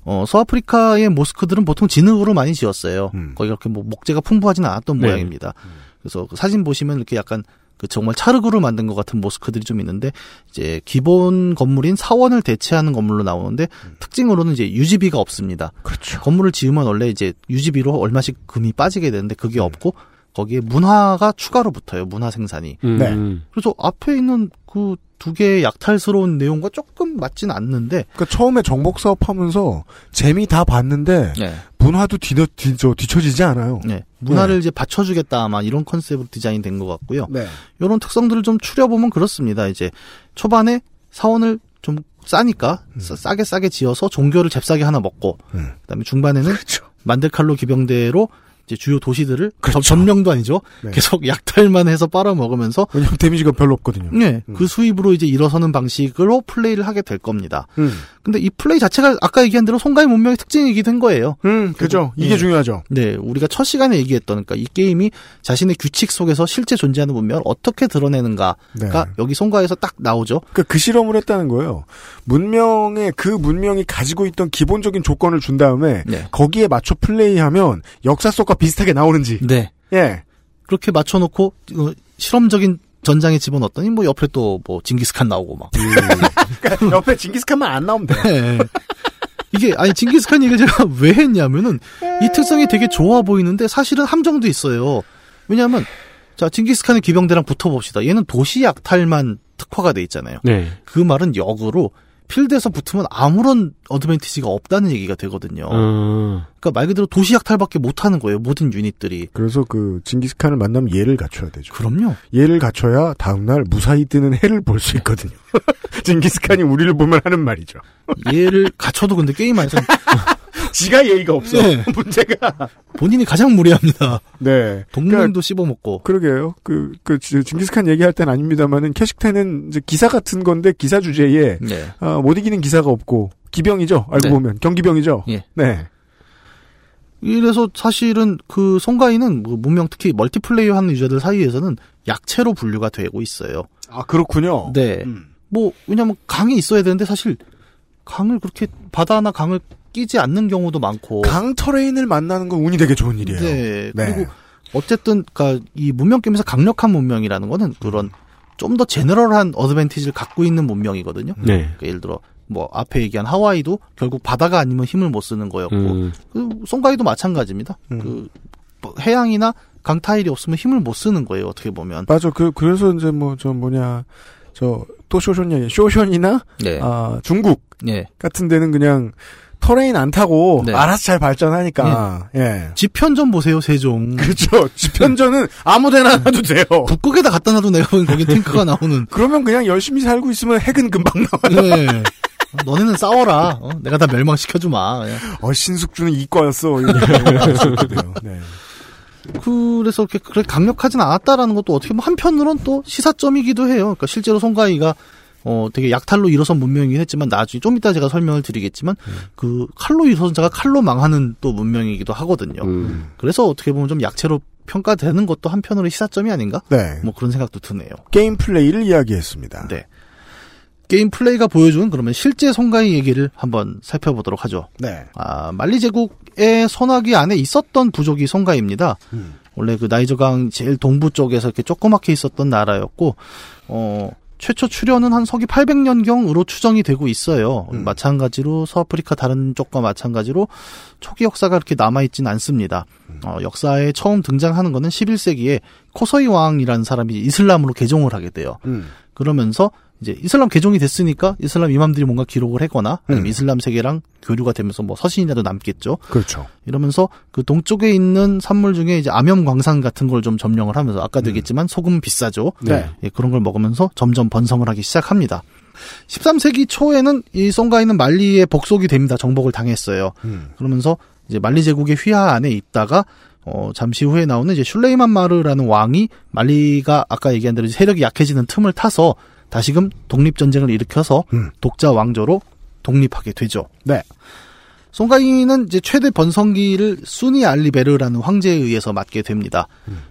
Speaker 9: 어, 서아프리카의 모스크들은 보통 진흙으로 많이 지었어요.
Speaker 2: 음.
Speaker 9: 거기 그렇게 뭐 목재가 풍부하지는 않았던
Speaker 3: 네.
Speaker 9: 모양입니다. 그래서 그 사진 보시면 이렇게 약간 그 정말 차르그로 만든 것 같은 모스크들이 좀 있는데 이제 기본 건물인 사원을 대체하는 건물로 나오는데 특징으로는 이제 유지비가 없습니다.
Speaker 2: 그렇죠.
Speaker 9: 건물을 지으면 원래 이제 유지비로 얼마씩 금이 빠지게 되는데 그게 없고 거기에 문화가 추가로 붙어요. 문화 생산이.
Speaker 3: 음.
Speaker 2: 네.
Speaker 9: 그래서 앞에 있는 그 두 개의 약탈스러운 내용과 조금 맞진 않는데
Speaker 2: 그러니까 처음에 정복 사업 하면서 재미 다 봤는데
Speaker 9: 네.
Speaker 2: 문화도 뒤져, 뒤져, 뒤처지지 않아요.
Speaker 9: 네. 문화를 이제 받쳐주겠다 아마 이런 컨셉으로 디자인 된 것 같고요.
Speaker 2: 네.
Speaker 9: 이런 특성들을 좀 추려보면 그렇습니다. 이제 초반에 사원을 좀 싸니까 싸- 싸게 싸게 지어서 종교를 잽싸게 하나 먹고
Speaker 2: 음.
Speaker 9: 그다음에 중반에는
Speaker 2: 그렇죠.
Speaker 9: 만데칼로 기병대로 이제 주요 도시들을
Speaker 2: 그렇죠.
Speaker 9: 전- 전명도 아니죠.
Speaker 2: 네.
Speaker 9: 계속 약탈만 해서 빨아먹으면서
Speaker 2: 왜냐면 데미지가 별로 없거든요.
Speaker 9: 네,
Speaker 2: 음.
Speaker 9: 그 수입으로 이제 일어서는 방식으로 플레이를 하게 될 겁니다.
Speaker 2: 음.
Speaker 9: 근데 이 플레이 자체가 아까 얘기한 대로 송가의 문명의 특징이기도 한 거예요.
Speaker 2: 음, 그죠. 이게
Speaker 9: 예.
Speaker 2: 중요하죠.
Speaker 9: 네, 우리가 첫 시간에 얘기했던 그러니까 이 게임이 자신의 규칙 속에서 실제 존재하는 문명을 어떻게 드러내는가가
Speaker 2: 네.
Speaker 9: 여기 송가에서 딱 나오죠.
Speaker 2: 그러니까 그 실험을 했다는 거예요. 문명에 그 문명이 가지고 있던 기본적인 조건을 준 다음에
Speaker 9: 네.
Speaker 2: 거기에 맞춰 플레이하면 역사 속과 비슷하게 나오는지.
Speaker 9: 네.
Speaker 2: 예.
Speaker 9: 그렇게 맞춰놓고 어, 실험적인 전장에 집어넣었더니 뭐 옆에 또 뭐 징기스칸 나오고 막.
Speaker 2: 그러니까 옆에 징기스칸만 안 나오면 돼.
Speaker 9: 네. 이게 아니 징기스칸 얘기를 제가 왜 했냐면은 이 특성이 되게 좋아 보이는데 사실은 함정도 있어요. 왜냐하면 자 징기스칸의 기병대랑 붙어봅시다. 얘는 도시 약탈만 특화가 돼 있잖아요.
Speaker 3: 네.
Speaker 9: 그 말은 역으로 필드에서 붙으면 아무런 어드밴티지가 없다는 얘기가 되거든요.
Speaker 3: 어.
Speaker 9: 그러니까 말 그대로 도시 약탈밖에 못 하는 거예요. 모든 유닛들이.
Speaker 2: 그래서 그 징기스칸을 만나면 예를 갖춰야 되죠.
Speaker 9: 그럼요.
Speaker 2: 예를 갖춰야 다음 날 무사히 뜨는 해를 볼 수 있거든요. 징기스칸이 우리를 보면 하는 말이죠.
Speaker 9: 예를 갖춰도 근데 게임 안에서
Speaker 2: 지가 예의가 없어.
Speaker 9: 네.
Speaker 2: 문제가.
Speaker 9: 본인이 가장 무례합니다.
Speaker 2: 네.
Speaker 9: 동맹도 씹어먹고.
Speaker 2: 그러게요. 그, 그, 지- 징기스칸 얘기할 땐 아닙니다만은, 케식텐은 이제 기사 같은 건데, 기사 주제에,
Speaker 9: 네.
Speaker 2: 아, 못 이기는 기사가 없고, 기병이죠. 알고
Speaker 9: 네.
Speaker 2: 보면. 경기병이죠.
Speaker 9: 예.
Speaker 2: 네.
Speaker 9: 이래서 사실은 그 송가이는 뭐 문명 특히 멀티플레이어 하는 유저들 사이에서는 약체로 분류가 되고 있어요.
Speaker 2: 아, 그렇군요.
Speaker 9: 네.
Speaker 2: 음.
Speaker 9: 뭐 왜냐면 강이 있어야 되는데 사실 강을 그렇게 바다나 강을 끼지 않는 경우도 많고.
Speaker 2: 강 터레인을 만나는 건 운이 되게 좋은 일이에요.
Speaker 9: 네.
Speaker 2: 네.
Speaker 9: 그리고 어쨌든 그러니까 이 문명 게임에서 강력한 문명이라는 거는 그런 좀 더 제너럴한 어드밴티지를 갖고 있는 문명이거든요.
Speaker 3: 네.
Speaker 9: 그러니까 예를 들어 뭐 앞에 얘기한 하와이도 결국 바다가 아니면 힘을 못 쓰는 거였고
Speaker 3: 음.
Speaker 9: 그 송가이도 마찬가지입니다. 그뭐 해양이나 강 타일이 없으면 힘을 못 쓰는 거예요. 어떻게 보면.
Speaker 2: 맞아. 그 그래서 이제 뭐 저 뭐냐 저 또 쇼숀이 쇼숀이나
Speaker 9: 네.
Speaker 2: 아 중국
Speaker 9: 예.
Speaker 2: 같은 데는 그냥 terrain 안 타고
Speaker 9: 네.
Speaker 2: 알아서 잘 발전하니까 예.
Speaker 9: 집현전 보세요, 세종.
Speaker 2: 그렇죠. 집현전은 아무데나 놔도 돼요.
Speaker 9: 북극에다 갖다 놔도 내가 보기엔 거기 탱크가 나오는.
Speaker 2: 그러면 그냥 열심히 살고 있으면 핵은 금방 나와요.
Speaker 9: 네. 너네는 싸워라. 어? 내가 다 멸망시켜주마. 예.
Speaker 2: 어 신숙주는 이과였어. 네.
Speaker 9: 그래서 그렇게, 그렇게 강력하진 않았다라는 것도 어떻게 보면 한편으로는 또 시사점이기도 해요. 그러니까 실제로 송가이가 어 되게 약탈로 일어선 문명이긴 했지만 나중에 좀 이따 제가 설명을 드리겠지만 그 칼로 일어선 자가 칼로 망하는 또 문명이기도 하거든요.
Speaker 3: 음.
Speaker 9: 그래서 어떻게 보면 좀 약체로 평가되는 것도 한편으로 시사점이 아닌가?
Speaker 2: 네.
Speaker 9: 뭐 그런 생각도 드네요.
Speaker 2: 게임 플레이를 이야기했습니다.
Speaker 9: 네. 게임 플레이가 보여주는 그러면 실제 송가이 얘기를 한번 살펴보도록 하죠.
Speaker 2: 네.
Speaker 9: 아, 말리 제국의 손아귀 안에 있었던 부족이 송가이입니다.
Speaker 2: 음.
Speaker 9: 원래 그 나이저강 제일 동부 쪽에서 이렇게 조그맣게 있었던 나라였고, 어, 최초 출현은 한 서기 800년경으로 추정이 되고 있어요.
Speaker 2: 음.
Speaker 9: 마찬가지로 서아프리카 다른 쪽과 마찬가지로 초기 역사가 그렇게 남아있진 않습니다.
Speaker 2: 음.
Speaker 9: 어, 역사에 처음 등장하는 거는 11세기에 코서이 왕이라는 사람이 이슬람으로 개종을 하게 돼요.
Speaker 2: 음.
Speaker 9: 그러면서 이제 이슬람 개종이 됐으니까 이슬람 이맘들이 뭔가 기록을 하거나 아니면
Speaker 2: 음.
Speaker 9: 이슬람 세계랑 교류가 되면서 뭐 서신이라도 남겠죠.
Speaker 2: 그렇죠.
Speaker 9: 이러면서 그 동쪽에 있는 산물 중에 이제 암염 광산 같은 걸 좀 점령을 하면서 아까도 얘기했지만 소금 비싸죠.
Speaker 2: 네.
Speaker 9: 예, 그런 걸 먹으면서 점점 번성을 하기 시작합니다. 13세기 초에는 이 송가이는 말리의 복속이 됩니다. 정복을 당했어요.
Speaker 2: 음.
Speaker 9: 그러면서 이제 말리 제국의 휘하 안에 있다가 어 잠시 후에 나오는 이제 슐레이만 마르라는 왕이 말리가 아까 얘기한 대로 세력이 약해지는 틈을 타서 다시금 독립 전쟁을 일으켜서
Speaker 2: 음.
Speaker 9: 독자 왕조로 독립하게 되죠.
Speaker 2: 네.
Speaker 9: 송가이는 이제 최대 번성기를 수니 알리베르라는 황제에 의해서 맡게 됩니다.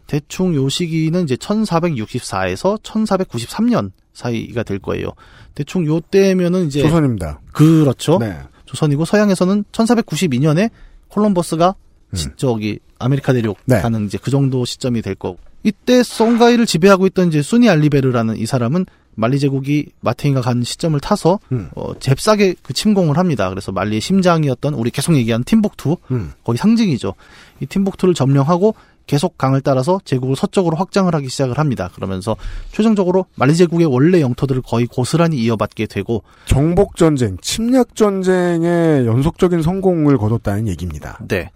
Speaker 9: 대충 요 시기는 이제 1464에서 1493년 사이가 될 거예요. 대충 요 때면은 이제
Speaker 2: 조선입니다.
Speaker 9: 그렇죠.
Speaker 2: 네.
Speaker 9: 조선이고 서양에서는 1492년에 콜럼버스가 시- 저기 아메리카 대륙
Speaker 2: 음. 네.
Speaker 9: 가는 이제 그 정도 시점이 될 거고 이때 송가이를 지배하고 있던 이제 수니 알리베르라는 이 사람은 말리 제국이 맛탱이가 간 시점을 타서
Speaker 2: 음.
Speaker 9: 어, 잽싸게 그 침공을 합니다. 그래서 말리의 심장이었던 우리 계속 얘기한 팀복투
Speaker 2: 음.
Speaker 9: 거기 상징이죠. 이 팀복투를 점령하고 계속 강을 따라서 제국을 서쪽으로 확장을 하기 시작을 합니다. 그러면서 최종적으로 말리 제국의 원래 영토들을 거의 고스란히 이어받게 되고
Speaker 2: 정복 전쟁, 침략 전쟁의 연속적인 성공을 거뒀다는 얘기입니다.
Speaker 9: 네.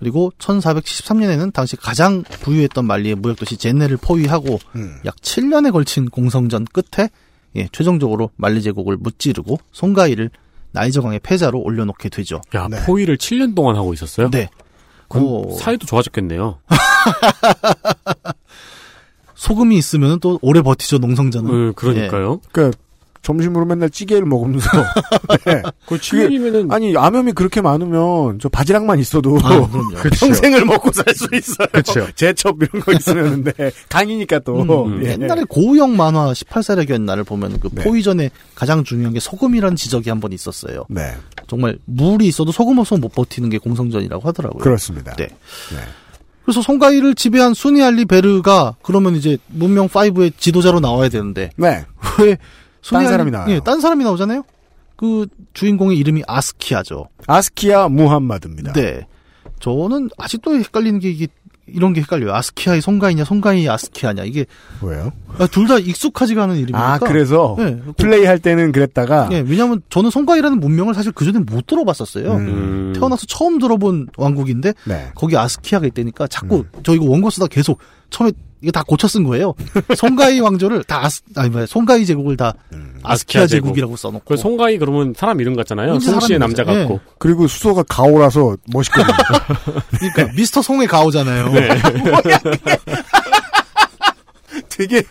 Speaker 9: 그리고 1473년에는 당시 가장 부유했던 말리의 무역도시 제네를 포위하고
Speaker 2: 음.
Speaker 9: 약 7년에 걸친 공성전 끝에 예, 최종적으로 말리 제국을 무찌르고 송가이를 나이저강의 패자로 올려놓게 되죠.
Speaker 3: 야,
Speaker 2: 네.
Speaker 3: 포위를 7년 동안 하고 있었어요?
Speaker 9: 네.
Speaker 3: 그럼
Speaker 9: 어,
Speaker 3: 사이도 좋아졌겠네요.
Speaker 9: 소금이 있으면 또 오래 버티죠 농성전은.
Speaker 3: 음, 그러니까요.
Speaker 2: 그러니까 점심으로 맨날 찌개를 먹으면서 네.
Speaker 3: 그 7년이면은
Speaker 2: 아니 암염이 그렇게 많으면 저 바지락만 있어도
Speaker 9: 아, 그럼요.
Speaker 2: 평생을 먹고 살 수 있어요.
Speaker 3: 그쵸.
Speaker 2: 제첩 이런 거 있으면 근데 강이니까 또
Speaker 9: 음,
Speaker 2: 예.
Speaker 9: 옛날에 고우영 만화 18세력이었나를 보면 그
Speaker 2: 네.
Speaker 9: 포위전에 가장 중요한 게 소금이라는 지적이 한 번 있었어요.
Speaker 2: 네
Speaker 9: 정말 물이 있어도 소금 없으면 못 버티는 게 공성전이라고 하더라고요.
Speaker 2: 그렇습니다.
Speaker 9: 네. 그래서 송가이를 지배한 수니 알리 베르가 그러면 이제 문명 5의 지도자로 나와야 되는데
Speaker 2: 네.
Speaker 9: 왜
Speaker 2: 딴 사람이 나와요.
Speaker 9: 예, 딴 사람이 나오잖아요. 그 주인공의 이름이 아스키아죠.
Speaker 2: 아스키아 무함마드입니다.
Speaker 9: 네. 저는 아직도 헷갈리는 게 이게 이런 게 헷갈려요. 아스키아의 송가이냐, 송가이의 아스키아냐. 이게
Speaker 2: 왜요?
Speaker 9: 둘다 익숙하지가 않은 이름이니까.
Speaker 2: 아 그래서
Speaker 9: 네.
Speaker 2: 플레이 할 때는 그랬다가
Speaker 9: 예, 왜냐면 저는 송가이라는 문명을 사실 그 전에 못 들어봤었어요.
Speaker 2: 음.
Speaker 9: 태어나서 처음 들어본 왕국인데
Speaker 2: 네.
Speaker 9: 거기 아스키아가 있다니까 자꾸 저 이거 원고 쓰다 계속 처음에 이게 다 고쳐 쓴 거예요. 송가이 왕조를 다 아스, 아니 뭐야 송가이 제국을 다 아스키아
Speaker 3: 아스키아 제국.
Speaker 9: 제국 이라고 써놓고
Speaker 3: 그 송가이 그러면 사람 이름 같잖아요. 송씨의 남자. 같고.
Speaker 2: 그리고 수소가 가오라서 멋있거든요.
Speaker 9: 그러니까 미스터 송의 가오잖아요.
Speaker 2: 되게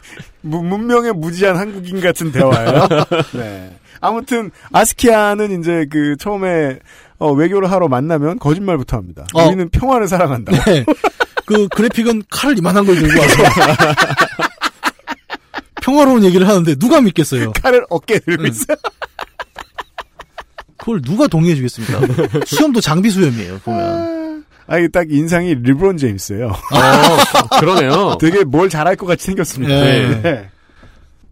Speaker 2: 무- 문명의 무지한 한국인 같은 대화예요. 네. 아무튼 아스키아는 이제 그 처음에 어, 외교를 하러 만나면 거짓말부터 합니다.
Speaker 9: 어.
Speaker 2: 우리는 평화를 사랑한다.
Speaker 9: 네. 그 그래픽은 칼을 이만한 걸 들고 와서 평화로운 얘기를 하는데 누가 믿겠어요?
Speaker 2: 칼을 어깨에 들고 있어요.
Speaker 9: 그걸 누가 동의해 주겠습니까? 수염도 장비 수염이에요, 보면.
Speaker 2: 아니 딱 인상이 리브론 제임스예요.
Speaker 3: 어, 그러네요.
Speaker 2: 되게 뭘 잘할 것 같이 생겼습니다.
Speaker 9: 네.
Speaker 2: 네.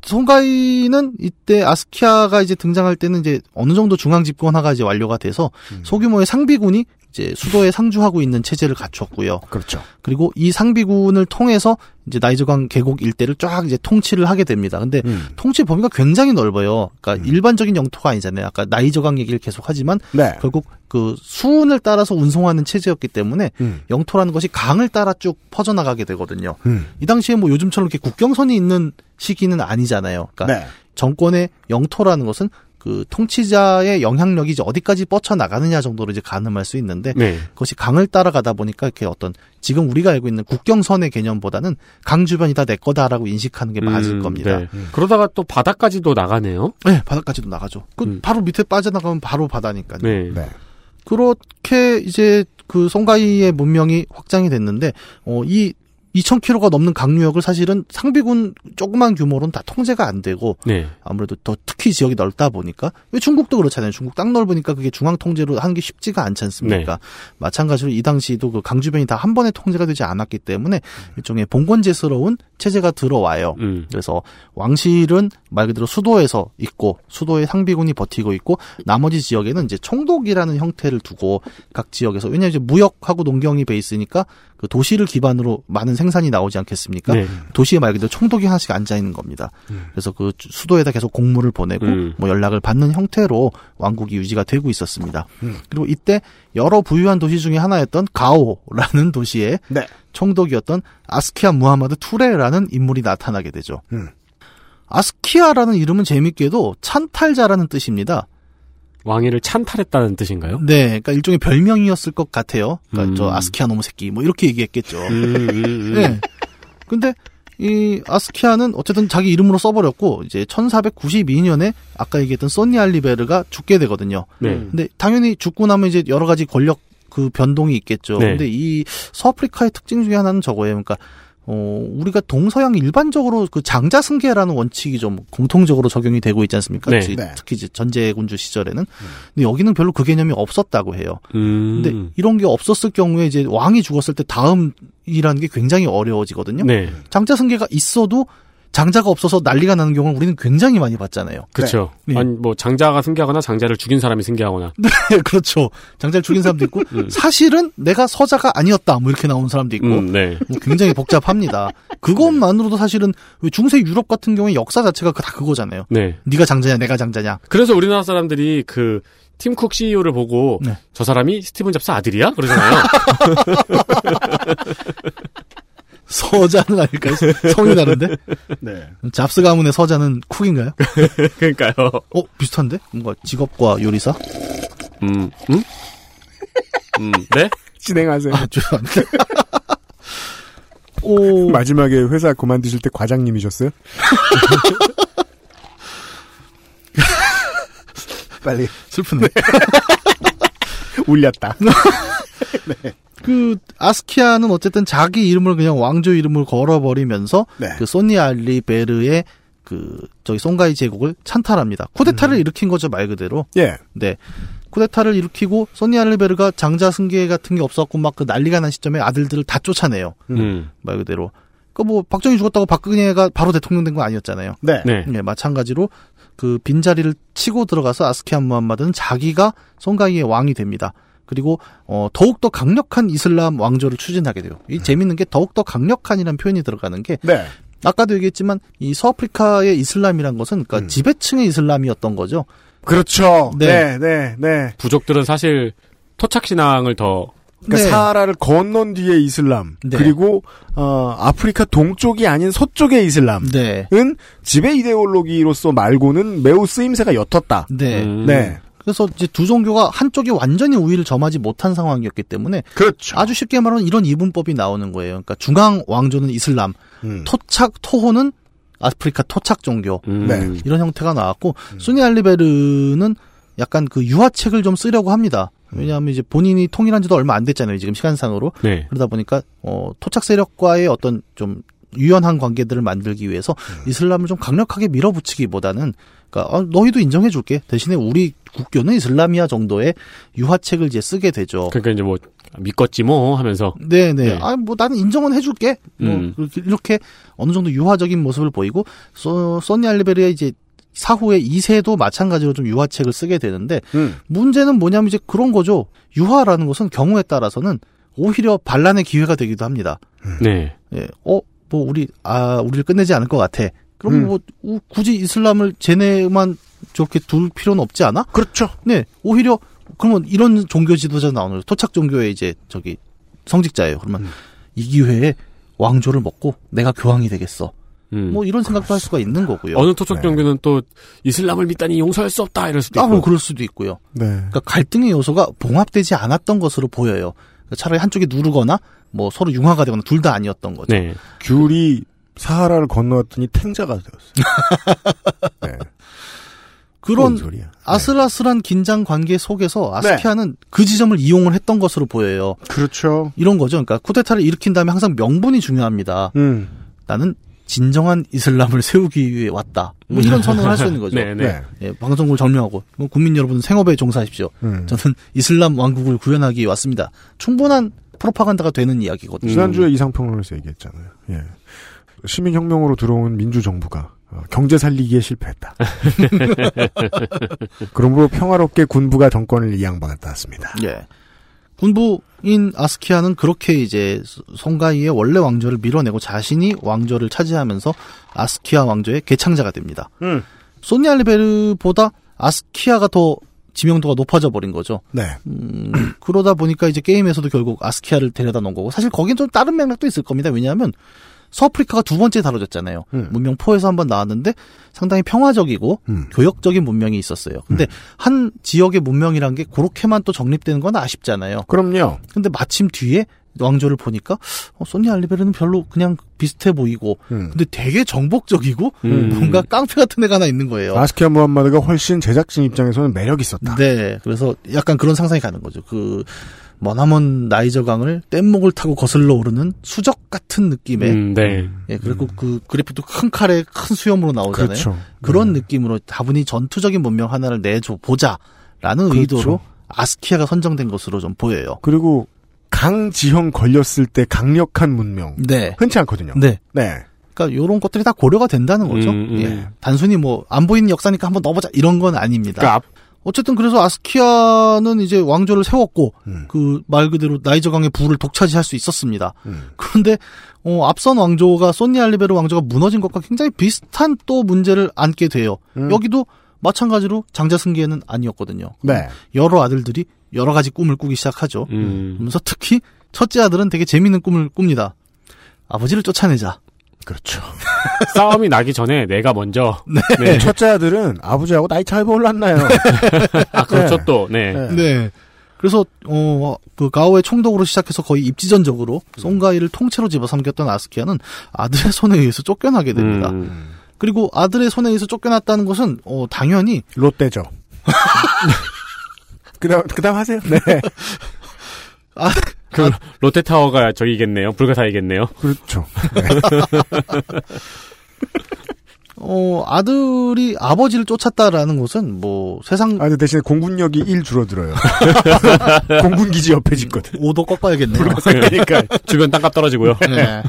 Speaker 9: 송가이는 이때 아스키아가 이제 등장할 때는 이제 어느 정도 중앙 집권화가 이제 완료가 돼서
Speaker 2: 음.
Speaker 9: 소규모의 상비군이 이제 수도에 상주하고 있는 체제를 갖췄고요.
Speaker 2: 그렇죠.
Speaker 9: 그리고 이 상비군을 통해서 이제 나이저강 계곡 일대를 쫙 이제 통치를 하게 됩니다. 근데
Speaker 2: 음.
Speaker 9: 통치 범위가 굉장히 넓어요. 그러니까 일반적인 영토가 아니잖아요. 아까 나이저강 얘기를 계속 하지만
Speaker 2: 네.
Speaker 9: 결국 그 수운을 따라서 운송하는 체제였기 때문에
Speaker 2: 음.
Speaker 9: 영토라는 것이 강을 따라 쭉 퍼져나가게 되거든요.
Speaker 2: 음.
Speaker 9: 이 당시에 뭐 요즘처럼 이렇게 국경선이 있는 시기는 아니잖아요. 그러니까
Speaker 2: 네.
Speaker 9: 정권의 영토라는 것은 그 통치자의 영향력이 이제 어디까지 뻗쳐 나가느냐 정도로 이제 가늠할 수 있는데
Speaker 3: 네.
Speaker 9: 그것이 강을 따라가다 보니까 이렇게 어떤 지금 우리가 알고 있는 국경선의 개념보다는 강 주변이 다 내 거다라고 인식하는 게 맞을
Speaker 3: 음,
Speaker 9: 겁니다.
Speaker 3: 네. 그러다가 또 바다까지도 나가네요.
Speaker 9: 네, 바다까지도 나가죠. 그
Speaker 3: 음.
Speaker 9: 바로 밑에 빠져나가면 바로 바다니까요.
Speaker 3: 네.
Speaker 2: 네.
Speaker 9: 그렇게 이제 그 송가이의 문명이 확장이 됐는데 어 이 2,000km가 넘는 강유역을 사실은 상비군 조그만 규모로는 다 통제가 안 되고
Speaker 3: 네.
Speaker 9: 아무래도 더 특히 지역이 넓다 보니까 왜 중국도 그렇잖아요. 중국 땅 넓으니까 그게 중앙 통제로 하는 게 쉽지가 않지 않습니까?
Speaker 3: 네.
Speaker 9: 마찬가지로 이 당시도 그 강주변이 다 한 번에 통제가 되지 않았기 때문에 일종의 봉건제스러운 체제가 들어와요.
Speaker 3: 음.
Speaker 9: 그래서 왕실은 말 그대로 수도에서 있고 수도에 상비군이 버티고 있고 나머지 지역에는 이제 총독이라는 형태를 두고 각 지역에서 왜냐하면 이제 무역하고 농경이 베이스니까 그 도시를 기반으로 많은 생산이 나오지 않겠습니까?
Speaker 3: 네.
Speaker 9: 도시에 말 그대로 총독이 하나씩 앉아 있는 겁니다. 그래서 그 수도에다 계속 공무를 보내고
Speaker 3: 음.
Speaker 9: 뭐 연락을 받는 형태로 왕국이 유지가 되고 있었습니다. 그리고 이때 여러 부유한 도시 중에 하나였던 가오라는 도시에
Speaker 2: 네.
Speaker 9: 총독이었던 아스키아 무하마드 투레라는 인물이 나타나게 되죠.
Speaker 2: 음.
Speaker 9: 아스키아라는 이름은 재밌게도 찬탈자라는 뜻입니다.
Speaker 3: 왕위를 찬탈했다는 뜻인가요?
Speaker 9: 네, 그러니까 일종의 별명이었을 것 같아요. 그러니까
Speaker 3: 음.
Speaker 9: 저 아스키아 놈의 새끼 뭐 이렇게 얘기했겠죠.
Speaker 3: 음, 음, 음.
Speaker 9: 네. 근데 이 아스키아는 어쨌든 자기 이름으로 써버렸고 이제 1492년에 아까 얘기했던 소니 알리베르가 죽게 되거든요.
Speaker 3: 네.
Speaker 9: 근데 당연히 죽고 나면 이제 여러 가지 권력 그 변동이 있겠죠.
Speaker 3: 네.
Speaker 9: 근데 이 서아프리카의 특징 중에 하나는 저거예요. 그러니까 어 우리가 동서양 일반적으로 그 장자 승계라는 원칙이 좀 공통적으로 적용이 되고 있지 않습니까?
Speaker 3: 네.
Speaker 9: 특히,
Speaker 2: 네.
Speaker 9: 이제 전제군주 시절에는. 근데 여기는 별로 그 개념이 없었다고 해요.
Speaker 3: 음.
Speaker 9: 근데 이런 게 없었을 경우에 이제 왕이 죽었을 때 다음이라는 게 굉장히 어려워지거든요.
Speaker 3: 네.
Speaker 9: 장자 승계가 있어도 장자가 없어서 난리가 나는 경우는 우리는 굉장히 많이 봤잖아요.
Speaker 3: 그렇죠.
Speaker 9: 네.
Speaker 3: 아니 뭐 장자가 승계하거나 장자를 죽인 사람이 승계하거나.
Speaker 9: 네, 그렇죠. 장자를 죽인 사람도 있고
Speaker 3: 음.
Speaker 9: 사실은 내가 서자가 아니었다 뭐 이렇게 나오는 사람도 있고
Speaker 3: 음, 네.
Speaker 9: 뭐 굉장히 복잡합니다. 그것만으로도 사실은 왜 중세 유럽 같은 경우에 역사 자체가 다 그거잖아요.
Speaker 3: 네.
Speaker 9: 네가 장자냐 내가 장자냐.
Speaker 3: 그래서 우리나라 사람들이 그 팀쿡 CEO를 보고
Speaker 9: 네.
Speaker 3: 저 사람이 스티븐 잡스 아들이야? 그러잖아요.
Speaker 9: 서자는 아닐까요? 성이 다른데?
Speaker 2: 네.
Speaker 9: 잡스 가문의 서자는 쿡인가요?
Speaker 3: 그러니까요.
Speaker 9: 어 비슷한데? 뭔가 직업과 요리사?
Speaker 3: 음, 음? 음, 네?
Speaker 2: 진행하세요.
Speaker 9: 아 죄송합니다. 오
Speaker 2: 마지막에 회사 그만두실 때 과장님이셨어요? 빨리
Speaker 9: 슬프네.
Speaker 2: 울렸다.
Speaker 9: 그 아스키아는 어쨌든 자기 이름을 그냥 왕조 이름을 걸어버리면서
Speaker 2: 네.
Speaker 9: 그 소니 알리베르의 그 저기 송가이 제국을 찬탈합니다. 쿠데타를 일으킨 거죠 말 그대로.
Speaker 2: 예.
Speaker 9: 네. 쿠데타를 일으키고 소니 알리베르가 장자 승계 같은 게 없었고 막 그 난리가 난 시점에 아들들을 다 쫓아내요.
Speaker 3: 음.
Speaker 9: 말 그대로. 그 뭐 박정희 죽었다고 박근혜가 바로 대통령 된 건 아니었잖아요.
Speaker 2: 네.
Speaker 3: 네.
Speaker 9: 네, 마찬가지로 그 빈자리를 치고 들어가서 아스키안 무함마드는 자기가 송가이의 왕이 됩니다. 그리고 어 더욱더 강력한 이슬람 왕조를 추진하게 돼요. 이 재밌는 게 더욱더 강력한이라는 표현이 들어가는 게
Speaker 2: 네.
Speaker 9: 아까도 얘기했지만 이 서아프리카의 이슬람이란 것은 그러니까
Speaker 2: 음.
Speaker 9: 지배층의 이슬람이었던 거죠.
Speaker 2: 그렇죠.
Speaker 9: 네.
Speaker 2: 네, 네, 네.
Speaker 3: 부족들은 사실 토착 신앙을 더
Speaker 2: 그러니까
Speaker 9: 네.
Speaker 2: 사하라를 건넌 뒤에 이슬람
Speaker 9: 네.
Speaker 2: 그리고 어, 아프리카 동쪽이 아닌 서쪽의 이슬람은
Speaker 9: 네.
Speaker 2: 지배 이데올로기로서 말고는 매우 쓰임새가 옅었다.
Speaker 9: 네.
Speaker 3: 음.
Speaker 2: 네,
Speaker 9: 그래서 이제 두 종교가 한쪽이 완전히 우위를 점하지 못한 상황이었기 때문에
Speaker 2: 그렇죠.
Speaker 9: 아주 쉽게 말하면 이런 이분법이 나오는 거예요. 그러니까 중앙 왕조는 이슬람,
Speaker 2: 음.
Speaker 9: 토착 토호는 아프리카 토착 종교
Speaker 3: 음.
Speaker 2: 네.
Speaker 9: 이런 형태가 나왔고 수니 알리베르는 약간 그 유화책을 좀 쓰려고 합니다. 왜냐하면 이제 본인이 통일한 지도 얼마 안 됐잖아요. 지금 시간상으로
Speaker 3: 네.
Speaker 9: 그러다 보니까 어 토착 세력과의 어떤 좀 유연한 관계들을 만들기 위해서 이슬람을 좀 강력하게 밀어붙이기보다는 그러니까 아, 너희도 인정해 줄게 대신에 우리 국교는 이슬람이야 정도의 유화책을 이제 쓰게 되죠.
Speaker 3: 그러니까 이제 뭐 믿겠지 뭐 하면서
Speaker 9: 네네.
Speaker 3: 네.
Speaker 9: 아, 뭐 나는 인정은 해줄게. 뭐
Speaker 3: 음.
Speaker 9: 이렇게, 이렇게 어느 정도 유화적인 모습을 보이고 소, 소니 알리베르의 이제 사후에 2세도 마찬가지로 좀 유화책을 쓰게 되는데
Speaker 2: 음.
Speaker 9: 문제는 뭐냐면 이제 그런 거죠. 유화라는 것은 경우에 따라서는 오히려 반란의 기회가 되기도 합니다.
Speaker 3: 네.
Speaker 9: 예. 어, 뭐 우리 아 우리를 끝내지 않을 것 같아. 그럼
Speaker 2: 음.
Speaker 9: 뭐 우- 굳이 이슬람을 쟤네만 저렇게 둘 필요는 없지 않아?
Speaker 2: 그렇죠.
Speaker 9: 네, 오히려 그러면 이런 종교 지도자 나오는 거죠. 토착 종교의 이제 저기 성직자예요. 그러면
Speaker 2: 음.
Speaker 9: 이 기회에 왕조를 먹고 내가 교황이 되겠어.
Speaker 3: 음.
Speaker 9: 뭐 이런 생각도 할 수가 있는 거고요.
Speaker 3: 어느 토착
Speaker 2: 네.
Speaker 3: 종교는 또 이슬람을 믿다니 용서할 수 없다 이럴 수도
Speaker 9: 아,
Speaker 3: 있고.
Speaker 9: 뭐 그럴 수도 있고요.
Speaker 2: 네.
Speaker 9: 그러니까 갈등의 요소가 봉합되지 않았던 것으로 보여요. 그러니까 차라리 한쪽이 누르거나 뭐 서로 융화가 되거나 둘 다 아니었던 거죠.
Speaker 3: 네.
Speaker 2: 귤이 사하라를 건너왔더니 탱자가 되었어요. 네.
Speaker 9: 그런.
Speaker 2: 네.
Speaker 9: 아슬아슬한 긴장 관계 속에서 아스키아는 그 지점을 이용을 했던 것으로 보여요.
Speaker 2: 그렇죠.
Speaker 9: 이런 거죠. 그러니까 쿠데타를 일으킨 다음에 항상 명분이 중요합니다.
Speaker 2: 음.
Speaker 9: 나는 진정한 이슬람을 세우기 위해 왔다. 뭐 이런 선언을 할 수 있는 거죠.
Speaker 3: 네, 네.
Speaker 9: 예, 방송국을 정리하고 뭐 국민 여러분 생업에 종사하십시오.
Speaker 2: 음.
Speaker 9: 저는 이슬람 왕국을 구현하기 위해 왔습니다. 충분한 프로파간다가 되는 이야기거든요.
Speaker 2: 지난주에 이상평론에서 얘기했잖아요. 예. 시민혁명으로 들어온 민주정부가 어, 경제 살리기에 실패했다. 그러므로 평화롭게 군부가 정권을 이양받았다 습니다
Speaker 9: 예. 군부인 아스키아는 그렇게 이제 송가이의 원래 왕조를 밀어내고 자신이 왕조를 차지하면서 아스키아 왕조의 개창자가 됩니다.
Speaker 2: 음.
Speaker 9: 소니 알리베르보다 아스키아가 더 지명도가 높아져 버린 거죠.
Speaker 2: 네.
Speaker 9: 음, 그러다 보니까 이제 게임에서도 결국 아스키아를 데려다 놓은 거고 사실 거긴 좀 다른 맥락도 있을 겁니다. 왜냐하면 서아프리카가 두 번째 다뤄졌잖아요.
Speaker 2: 음.
Speaker 9: 문명 포에서 한번 나왔는데 상당히 평화적이고
Speaker 2: 음.
Speaker 9: 교역적인 문명이 있었어요. 근데 한 지역의 문명이란 게 그렇게만 또 정립되는 건 아쉽잖아요.
Speaker 2: 그럼요.
Speaker 9: 근데 마침 뒤에 왕조를 보니까 어, 소니 알리베르는 별로 그냥 비슷해 보이고
Speaker 2: 음.
Speaker 9: 근데 되게 정복적이고
Speaker 3: 음.
Speaker 9: 뭔가 깡패 같은 애가 하나 있는 거예요.
Speaker 2: 아스키아 무함마드가 훨씬 제작진 입장에서는 매력 있었다.
Speaker 9: 네, 그래서 약간 그런 상상이 가는 거죠. 그 머나먼 나이저강을 뗏목을 타고 거슬러 오르는 수적 같은 느낌의
Speaker 3: 음, 네.
Speaker 9: 예 그리고 그 그래픽도 큰 칼에 큰 수염으로 나오잖아요.
Speaker 2: 그렇죠.
Speaker 9: 그런
Speaker 2: 네.
Speaker 9: 느낌으로 다분히 전투적인 문명 하나를 내줘 보자라는
Speaker 2: 그렇죠.
Speaker 9: 의도로 아스키아가 선정된 것으로 좀 보여요.
Speaker 2: 그리고 강 지형 걸렸을 때 강력한 문명.
Speaker 9: 네,
Speaker 2: 흔치 않거든요.
Speaker 9: 네.
Speaker 2: 네.
Speaker 9: 그러니까 이런 것들이 다 고려가 된다는 거죠.
Speaker 3: 음, 음.
Speaker 9: 예. 단순히 뭐 안 보이는 역사니까 한번 넣어보자 이런 건 아닙니다.
Speaker 3: 그러니까 앞-
Speaker 9: 어쨌든 그래서 아스키아는 이제 왕조를 세웠고
Speaker 2: 음.
Speaker 9: 그말 그대로 나이저강의 부를 독차지할 수 있었습니다.
Speaker 2: 음.
Speaker 9: 그런데 어, 앞선 왕조가 소니 알리베르 왕조가 무너진 것과 굉장히 비슷한 또 문제를 안게 돼요.
Speaker 2: 음.
Speaker 9: 여기도 마찬가지로 장자 승계는 아니었거든요.
Speaker 2: 네.
Speaker 9: 여러 아들들이 여러 가지 꿈을 꾸기 시작하죠.
Speaker 3: 음.
Speaker 9: 그러면서 특히 첫째 아들은 되게 재밌는 꿈을 꿉니다. 아버지를 쫓아내자.
Speaker 2: 그렇죠.
Speaker 3: 싸움이 나기 전에 내가 먼저.
Speaker 2: 네. 첫째 아들은 아버지하고 나이 차이가 올랐나요?
Speaker 3: 아, 그렇죠,
Speaker 2: 네.
Speaker 3: 또. 네.
Speaker 2: 네.
Speaker 9: 네. 그래서 어 그 가오의 총독으로 시작해서 거의 입지전적으로 송가이를 통째로 집어삼켰던 아스키아는 아들의 손에 의해서 쫓겨나게 됩니다.
Speaker 3: 음.
Speaker 9: 그리고 아들의 손에 의해서 쫓겨났다는 것은 어 당연히
Speaker 2: 롯데죠. 그 다음 그 다음 하세요. 네.
Speaker 9: 아,
Speaker 3: 그 롯데타워가 저기겠네요. 불가사이겠네요.
Speaker 2: 그렇죠.
Speaker 9: 어 아들이 아버지를 쫓았다라는 것은 뭐 세상
Speaker 2: 아, 근데 대신에 공군력이 1 줄어들어요. 공군 기지 옆에 짓거든.
Speaker 9: 오도 꺾어야겠네요.
Speaker 3: 그러니까 주변 땅값 떨어지고요.
Speaker 9: 네.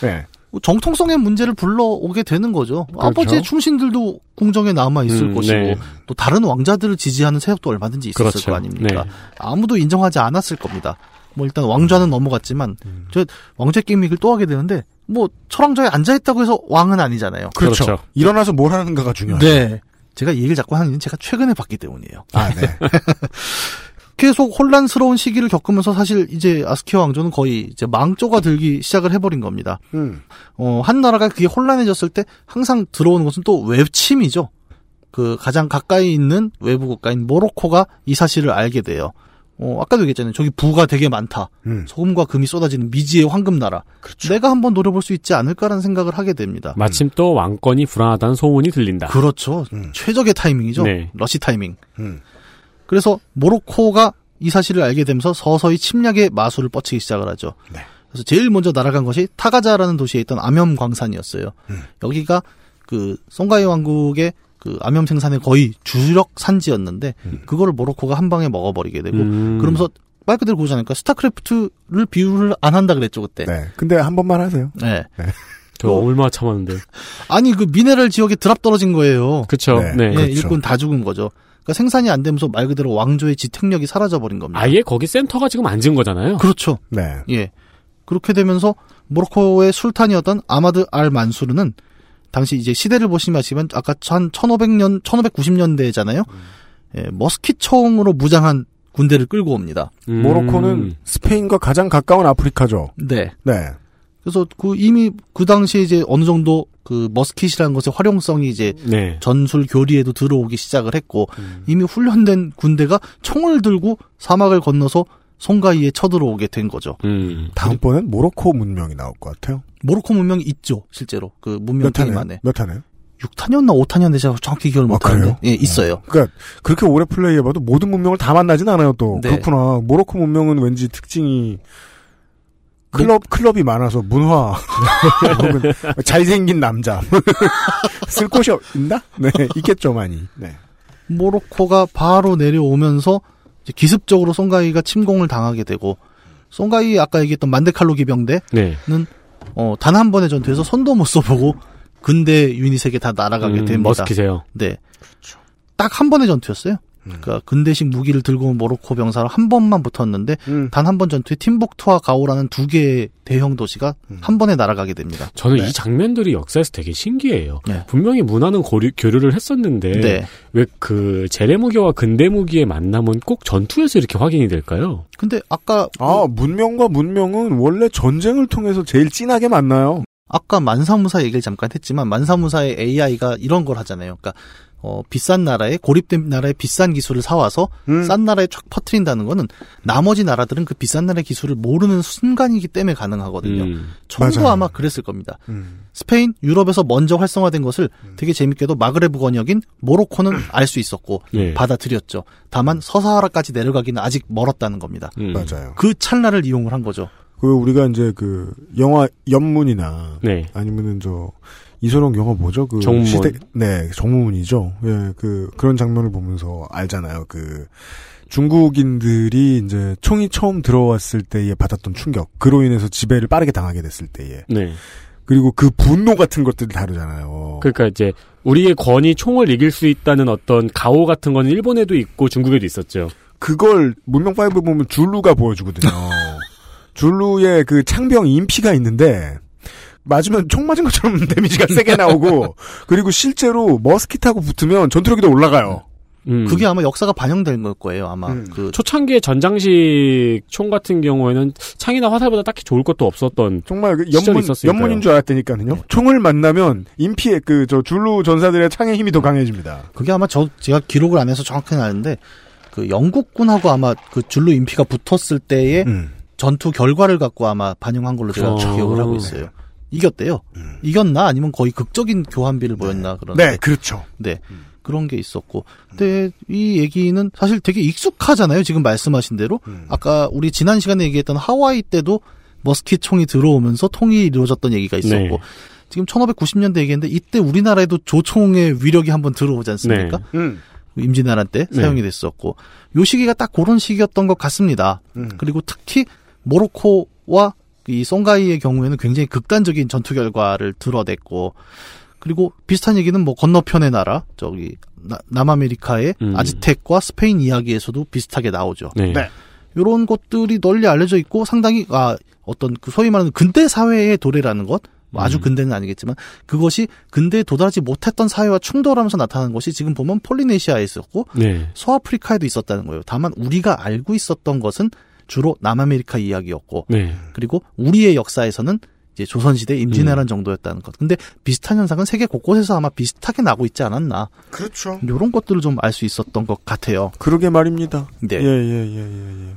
Speaker 2: 네.
Speaker 9: 정통성의 문제를 불러오게 되는 거죠. 아버지의 충신들도 궁정에 남아 있을
Speaker 3: 음,
Speaker 9: 것이고
Speaker 3: 네.
Speaker 9: 또 다른 왕자들을 지지하는 세력도 얼마든지 있었을
Speaker 3: 그렇죠.
Speaker 9: 거 아닙니까?
Speaker 3: 네.
Speaker 9: 아무도 인정하지 않았을 겁니다. 뭐 일단 왕좌는 넘어갔지만 저 왕좌 게임 얘기를 또 하게 되는데 뭐 철왕좌에 앉아 있다고 해서 왕은 아니잖아요.
Speaker 2: 그렇죠.
Speaker 3: 그렇죠.
Speaker 2: 일어나서 뭘 하는가가 중요하죠.
Speaker 9: 네. 제가 이 얘기를 자꾸 하는 이유는 제가 최근에 봤기 때문이에요.
Speaker 2: 아, 네.
Speaker 9: 계속 혼란스러운 시기를 겪으면서 사실 이제 아스키아 왕조는 거의 이제 망조가 들기 시작을 해버린 겁니다.
Speaker 2: 음.
Speaker 9: 어, 한 나라가 그게 혼란해졌을 때 항상 들어오는 것은 또 외침이죠. 그 가장 가까이 있는 외부 국가인 모로코가 이 사실을 알게 돼요. 어, 아까도 얘기했잖아요. 저기 부가 되게 많다.
Speaker 2: 음.
Speaker 9: 소금과 금이 쏟아지는 미지의 황금 나라.
Speaker 2: 그렇죠.
Speaker 9: 내가 한번 노려볼 수 있지 않을까라는 생각을 하게 됩니다.
Speaker 3: 마침 또 왕권이 불안하다는 소문이 들린다.
Speaker 9: 그렇죠.
Speaker 2: 음.
Speaker 9: 최적의 타이밍이죠.
Speaker 3: 네.
Speaker 9: 러시 타이밍.
Speaker 2: 음.
Speaker 9: 그래서 모로코가 이 사실을 알게 되면서 서서히 침략의 마술을 뻗치기 시작을 하죠.
Speaker 2: 네.
Speaker 9: 그래서 제일 먼저 날아간 것이 타가자라는 도시에 있던 암염 광산이었어요.
Speaker 2: 음.
Speaker 9: 여기가 그 송가이 왕국의 그 암염 생산의 거의 주력 산지였는데 그거를 모로코가 한 방에 먹어버리게 되고
Speaker 3: 음.
Speaker 9: 그러면서 말 그대로 그러자니까 스타크래프트를 비유를 안 한다 그랬죠 그때.
Speaker 2: 네. 근데 한 번만 하세요.
Speaker 9: 네.
Speaker 3: 저 얼마나 참았는데.
Speaker 9: 아니 그 미네랄 지역에 드랍 떨어진 거예요.
Speaker 3: 그쵸.
Speaker 2: 네.
Speaker 3: 네.
Speaker 9: 네,
Speaker 2: 그렇죠.
Speaker 9: 일꾼 다 죽은 거죠. 그러니까 생산이 안 되면서 말 그대로 왕조의 지탱력이 사라져 버린 겁니다.
Speaker 3: 아예 거기 센터가 지금 앉은 거잖아요.
Speaker 9: 그렇죠.
Speaker 2: 네.
Speaker 9: 예. 그렇게 되면서 모로코의 술탄이었던 아마드 알 만수르는 당시 이제 시대를 보시면 아시면 아까 한 1500년 1590년대잖아요. 예, 머스킷 총으로 무장한 군대를 끌고 옵니다.
Speaker 3: 음.
Speaker 2: 모로코는 스페인과 가장 가까운 아프리카죠.
Speaker 9: 네.
Speaker 2: 네.
Speaker 9: 그래서 그 이미 그 당시에 이제 어느 정도 그 머스킷이라는 것의 활용성이 이제
Speaker 3: 네.
Speaker 9: 전술 교리에도 들어오기 시작을 했고
Speaker 3: 음.
Speaker 9: 이미 훈련된 군대가 총을 들고 사막을 건너서 송가이에 쳐들어오게 된 거죠.
Speaker 3: 음.
Speaker 2: 다음번엔 모로코 문명이 나올 것 같아요.
Speaker 9: 모로코 문명이 있죠, 실제로. 그 문명? 게임 안에.
Speaker 2: 몇 탄이에요?
Speaker 9: 6탄이었나 5탄이었는데 제가 정확히 기억을
Speaker 2: 아,
Speaker 9: 못하는데.
Speaker 2: 그래요?
Speaker 9: 예, 있어요.
Speaker 2: 그러니까 그렇게 오래 플레이해봐도 모든 문명을 다 만나진 않아요. 또
Speaker 9: 네.
Speaker 2: 그렇구나. 모로코 문명은 왠지 특징이 클럽 클럽이 많아서 문화 혹은 잘생긴 남자 쓸 곳이 있나? 네 있겠죠 많이. 네.
Speaker 9: 모로코가 바로 내려오면서 기습적으로 송가이가 침공을 당하게 되고 송가이 아까 얘기했던 만데칼로 기병대는
Speaker 3: 네.
Speaker 9: 어, 단 한 번의 전투에서 손도 못 써보고 근대 유닛에게 다 날아가게
Speaker 3: 음,
Speaker 9: 됩니다.
Speaker 3: 머스킷이에요.
Speaker 9: 네. 딱한 번의 전투였어요.
Speaker 2: 음.
Speaker 9: 그러니까 근대식 무기를 들고 온 모로코 병사로 한 번만 붙었는데
Speaker 2: 음.
Speaker 9: 단한 번 전투에 팀북투와 가오라는 두 개의 대형 도시가
Speaker 2: 음.
Speaker 9: 한 번에 날아가게 됩니다.
Speaker 3: 저는
Speaker 2: 네.
Speaker 3: 이 장면들이 역사에서 되게 신기해요.
Speaker 9: 네.
Speaker 3: 분명히 문화는 고리, 교류를 했었는데
Speaker 9: 네.
Speaker 3: 왜그 재래 무기와 근대 무기의 만남은 꼭 전투에서 이렇게 확인이 될까요?
Speaker 9: 근데 아까
Speaker 2: 아 문명과 문명은 원래 전쟁을 통해서 제일 진하게 만나요.
Speaker 9: 아까 만사무사 얘기를 잠깐 했지만 만사무사의 AI가 이런 걸 하잖아요. 그러니까 어, 비싼 나라에 고립된 나라의 비싼 기술을 사와서
Speaker 2: 음.
Speaker 9: 싼 나라에 쫙 퍼트린다는 거는 나머지 나라들은 그 비싼 나라의 기술을 모르는 순간이기 때문에 가능하거든요.
Speaker 3: 음.
Speaker 2: 맞아요.
Speaker 9: 아마 그랬을 겁니다.
Speaker 2: 음.
Speaker 9: 스페인, 유럽에서 먼저 활성화된 것을 되게 재밌게도 마그레브 권역인 모로코는 알 수 있었고
Speaker 3: 네.
Speaker 9: 받아들였죠. 다만 서사하라까지 내려가기는 아직 멀었다는 겁니다.
Speaker 3: 음.
Speaker 2: 맞아요.
Speaker 9: 그 찰나를 이용을 한 거죠.
Speaker 2: 그 우리가 이제 그 영화 연문이나
Speaker 3: 네.
Speaker 2: 아니면은 저 이소룡 영화 뭐죠? 그
Speaker 3: 정문.
Speaker 2: 시대 네 정문이죠. 예, 그 그런 장면을 보면서 알잖아요. 그 중국인들이 이제 총이 처음 들어왔을 때에 받았던 충격, 그로 인해서 지배를 빠르게 당하게 됐을 때에
Speaker 3: 네.
Speaker 2: 그리고 그 분노 같은 것들이 다르잖아요.
Speaker 3: 그러니까 이제 우리의 권이 총을 이길 수 있다는 어떤 가오 같은 거는 일본에도 있고 중국에도 있었죠.
Speaker 2: 그걸 문명 5 보면 줄루가 보여주거든요. 줄루의 그 창병 인피가 있는데 맞으면 총 맞은 것처럼 데미지가 세게 나오고 그리고 실제로 머스킷하고 붙으면 전투력이 더 올라가요.
Speaker 3: 음.
Speaker 9: 그게 아마 역사가 반영된 걸 거예요. 아마
Speaker 2: 음.
Speaker 9: 그
Speaker 3: 초창기의 전장식 총 같은 경우에는 창이나 화살보다 딱히 좋을 것도 없었던
Speaker 2: 정말 그 연문. 연문인 줄 알았다니까요. 총을 만나면 인피의 그 저 줄루 전사들의 창의 힘이 더 강해집니다.
Speaker 9: 그게 아마 저 제가 기록을 안 해서 정확히는 아는데 그 영국군하고 아마 그 줄로 인피가 붙었을 때의
Speaker 2: 음.
Speaker 9: 전투 결과를 갖고 아마 반영한 걸로 제가
Speaker 3: 어.
Speaker 9: 기억을 하고 있어요. 이겼대요. 이겼나 아니면 거의 극적인 교환비를 보였나 그런.
Speaker 2: 네, 그렇죠.
Speaker 9: 네. 그런 게 있었고. 근데 이 얘기는 사실 되게 익숙하잖아요. 지금 말씀하신 대로.
Speaker 2: 음.
Speaker 9: 아까 우리 지난 시간에 얘기했던 하와이 때도 머스킷 총이 들어오면서 통일이 이루어졌던 얘기가 있었고.
Speaker 3: 네.
Speaker 9: 지금 1590년대 얘기했는데 이때 우리나라에도 조총의 위력이 한번 들어오지 않습니까?
Speaker 2: 음.
Speaker 9: 임진왜란 때
Speaker 3: 네.
Speaker 9: 사용이 됐었고 요 시기가 딱 그런 시기였던 것 같습니다.
Speaker 2: 음.
Speaker 9: 그리고 특히 모로코와 이 송가이의 경우에는 굉장히 극단적인 전투 결과를 드러냈고 그리고 비슷한 얘기는 뭐 건너편의 나라 저기 나- 남아메리카의
Speaker 3: 음.
Speaker 9: 아즈텍과 스페인 이야기에서도 비슷하게 나오죠.
Speaker 3: 네.
Speaker 2: 네.
Speaker 9: 이런 것들이 널리 알려져 있고 상당히 아 어떤 그 소위 말하는 근대 사회의 도래라는 것. 뭐 아주
Speaker 3: 음.
Speaker 9: 근대는 아니겠지만 그것이 근대에 도달하지 못했던 사회와 충돌하면서 나타나는 것이 지금 보면 폴리네시아에 있었고
Speaker 3: 네.
Speaker 9: 서아프리카에도 있었다는 거예요. 다만 우리가 알고 있었던 것은 주로 남아메리카 이야기였고
Speaker 3: 네.
Speaker 9: 그리고 우리의 역사에서는 이제 조선시대 임진왜란 정도였다는 것. 근데 비슷한 현상은 세계 곳곳에서 아마 비슷하게 나고 있지 않았나.
Speaker 2: 그렇죠.
Speaker 9: 이런 것들을 좀 알 수 있었던 것 같아요.
Speaker 2: 그러게 말입니다.
Speaker 9: 네.
Speaker 2: 예, 예, 예, 예, 예.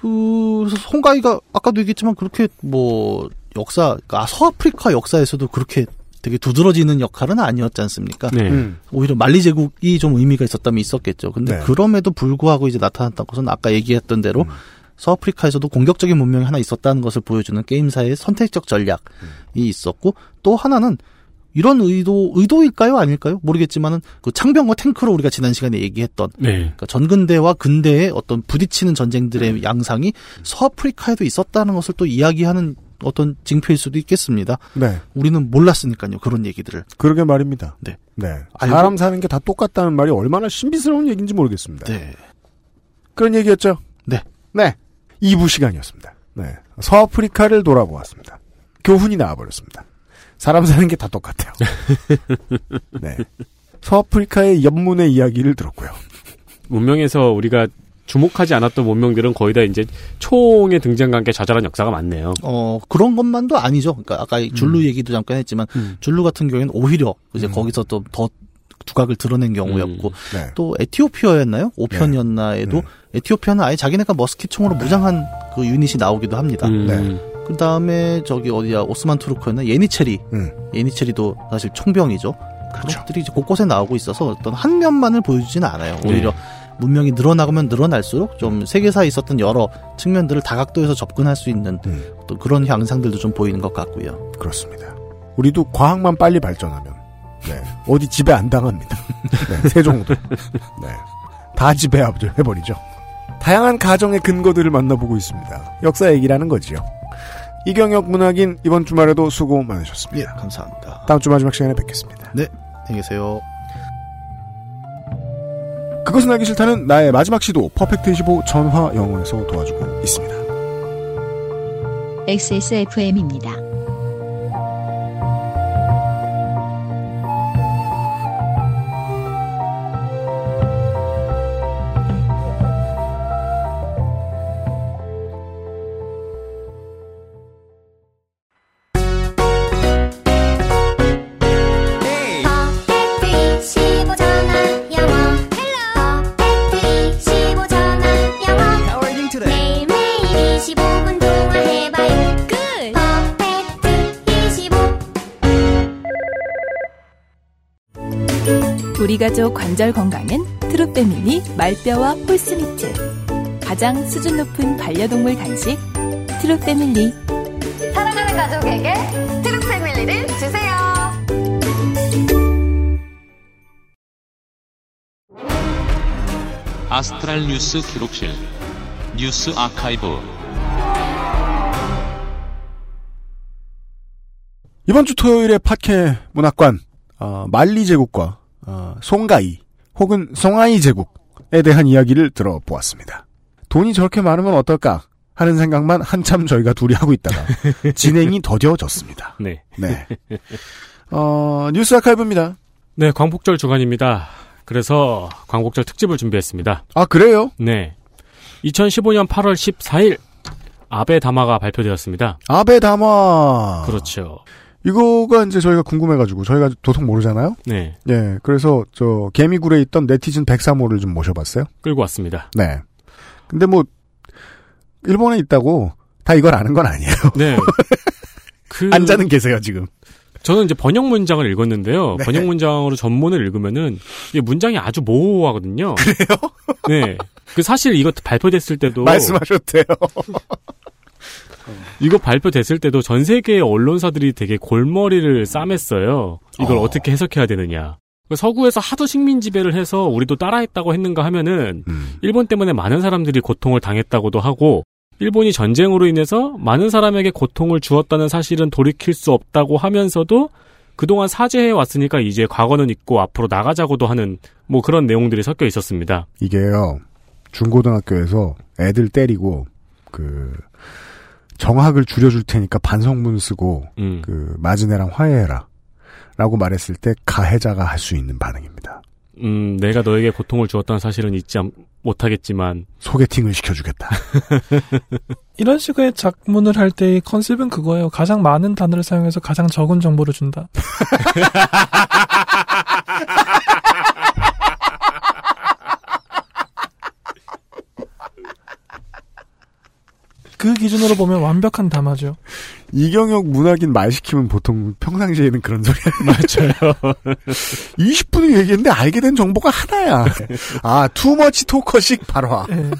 Speaker 9: 그래서 송가이가 아까도 얘기했지만 그렇게 뭐 역사, 아, 서아프리카 역사에서도 그렇게 되게 두드러지는 역할은 아니었지 않습니까?
Speaker 3: 네.
Speaker 2: 음.
Speaker 9: 오히려 만리 제국이 좀 의미가 있었다면 있었겠죠. 근데
Speaker 2: 네.
Speaker 9: 그럼에도 불구하고 이제 나타났던 것은 아까 얘기했던 대로 서아프리카에서도 공격적인 문명이 하나 있었다는 것을 보여주는 게임사의 선택적 전략이 있었고 또 하나는 이런 의도 의도일까요 아닐까요 모르겠지만은 그 창병과 탱크로 우리가 지난 시간에 얘기했던
Speaker 3: 네.
Speaker 9: 그러니까 전근대와 근대의 어떤 부딪히는 전쟁들의 양상이 서아프리카에도 있었다는 것을 또 이야기하는 어떤 징표일 수도 있겠습니다.
Speaker 2: 네.
Speaker 9: 우리는 몰랐으니까요 그런 얘기들을.
Speaker 2: 그러게 말입니다.
Speaker 9: 네.
Speaker 2: 네. 사람 사는 게 다 똑같다는 말이 얼마나 신비스러운 얘기인지 모르겠습니다.
Speaker 9: 네.
Speaker 2: 그런 얘기였죠?
Speaker 9: 네.
Speaker 2: 네. 2부 시간이었습니다. 네. 서아프리카를 돌아보았습니다. 교훈이 나와버렸습니다. 사람 사는 게 다 똑같아요. 네. 서아프리카의 연문의 이야기를 들었고요.
Speaker 3: 문명에서 우리가 주목하지 않았던 문명들은 거의 다 이제 총의 등장과 함께 좌절한 역사가 많네요.
Speaker 9: 어 그런 것만도 아니죠. 그러니까 아까 이 줄루
Speaker 3: 음.
Speaker 9: 얘기도 잠깐 했지만
Speaker 3: 음.
Speaker 9: 줄루 같은 경우에는 오히려 이제 거기서 또 더 두각을 드러낸 경우였고
Speaker 2: 네.
Speaker 9: 또 에티오피아였나요? 5편이었나에도
Speaker 3: 네.
Speaker 9: 에티오피아는 아예 자기네가 머스킷 총으로 무장한 그 유닛이 나오기도 합니다.
Speaker 3: 음.
Speaker 2: 네.
Speaker 9: 그 다음에 저기 어디야 오스만 투르크였나 예니체리
Speaker 2: 음.
Speaker 9: 예니체리도 사실 총병이죠.
Speaker 2: 그렇죠.
Speaker 9: 그런 것들이 이제 곳곳에 나오고 있어서 어떤 한 면만을 보여주지는 않아요.
Speaker 3: 네.
Speaker 9: 오히려 문명이 늘어나가면 늘어날수록 좀 세계사에 있었던 여러 측면들을 다각도에서 접근할 수 있는
Speaker 2: 음.
Speaker 9: 또 그런 향상들도 좀 보이는 것 같고요.
Speaker 2: 그렇습니다. 우리도 과학만 빨리 발전하면 네. 어디 지배 안 당합니다. 네, 세종도. 네. 다 지배해버리죠. 다양한 가정의 근거들을 만나보고 있습니다. 역사 얘기라는 거지요. 이경혁 문학인 이번 주말에도 수고 많으셨습니다.
Speaker 9: 예, 감사합니다.
Speaker 2: 다음 주 마지막 시간에 뵙겠습니다.
Speaker 9: 네, 안녕히 계세요.
Speaker 2: 그것은 알기 싫다는 나의 마지막 시도 퍼펙트 25 전화 영어에서 도와주고 있습니다.
Speaker 1: XSFM입니다.
Speaker 6: 우리 가족 관절 건강은 트루패밀리 말뼈와 홀스미트. 가장 수준 높은 반려동물 간식 트루패밀리.
Speaker 10: 사랑하는 가족에게 트루 패밀리를 주세요.
Speaker 8: 아스트랄 뉴스 기록실 뉴스 아카이브.
Speaker 2: 이번 주 토요일에 파케 문학관 어, 말리 제국과 어, 송가이 혹은 송아이 제국에 대한 이야기를 들어보았습니다. 돈이 저렇게 많으면 어떨까 하는 생각만 한참 저희가 둘이 하고 있다가 진행이 더뎌졌습니다.
Speaker 3: 네.
Speaker 2: 네. 어, 뉴스 아카이브입니다.
Speaker 3: 네, 광복절 주간입니다. 그래서 광복절 특집을 준비했습니다.
Speaker 2: 아 그래요?
Speaker 3: 네. 2015년 8월 14일 아베 담화가 발표되었습니다.
Speaker 2: 아베 담화.
Speaker 3: 그렇죠.
Speaker 2: 이거가 이제 저희가 궁금해가지고 저희가 도통 모르잖아요.
Speaker 3: 네.
Speaker 2: 예, 그래서 저 개미굴에 있던 네티즌 103호를 좀 모셔봤어요.
Speaker 3: 끌고 왔습니다.
Speaker 2: 네. 근데 뭐 일본에 있다고 다 이걸 아는 건 아니에요.
Speaker 3: 네. 그
Speaker 2: 앉아는 계세요 지금.
Speaker 3: 저는 이제 번역 문장을 읽었는데요.
Speaker 2: 네.
Speaker 3: 번역 문장으로 전문을 읽으면은 이게 문장이 아주 모호하거든요.
Speaker 2: 그래요?
Speaker 3: 네. 그 사실 이거 발표됐을 때도
Speaker 2: 말씀하셨대요.
Speaker 3: 이거 발표됐을 때도 전 세계의 언론사들이 되게 골머리를 싸맸어요. 이걸 어. 떻게 해석해야 되느냐. 서구에서 하도 식민 지배를 해서 우리도 따라했다고 했는가 하면은
Speaker 2: 음.
Speaker 3: 일본 때문에 많은 사람들이 고통을 당했다고도 하고 일본이 전쟁으로 인해서 많은 사람에게 고통을 주었다는 사실은 돌이킬 수 없다고 하면서도 그동안 사죄해 왔으니까 이제 과거는 있고 앞으로 나가자고도 하는 뭐 그런 내용들이 섞여 있었습니다.
Speaker 2: 이게요 중고등학교에서 애들 때리고 그 정학을 줄여줄 테니까 반성문 쓰고
Speaker 3: 음.
Speaker 2: 그 마지네랑 화해해라. 라고 말했을 때 가해자가 할 수 있는 반응입니다.
Speaker 3: 음, 내가 너에게 고통을 주었다는 사실은 잊지 않- 못하겠지만
Speaker 2: 소개팅을 시켜주겠다.
Speaker 11: 이런 식의 작문을 할 때의 컨셉은 그거예요. 가장 많은 단어를 사용해서 가장 적은 정보를 준다. 그 기준으로 보면 완벽한 담화죠.
Speaker 2: 이경혁 문학인 말 시키면 보통 평상시에는 그런 소리
Speaker 3: 맞아요.
Speaker 2: 20분을 얘기했는데 알게 된 정보가 하나야. 아, 투머치 토커식 발화.
Speaker 11: 예.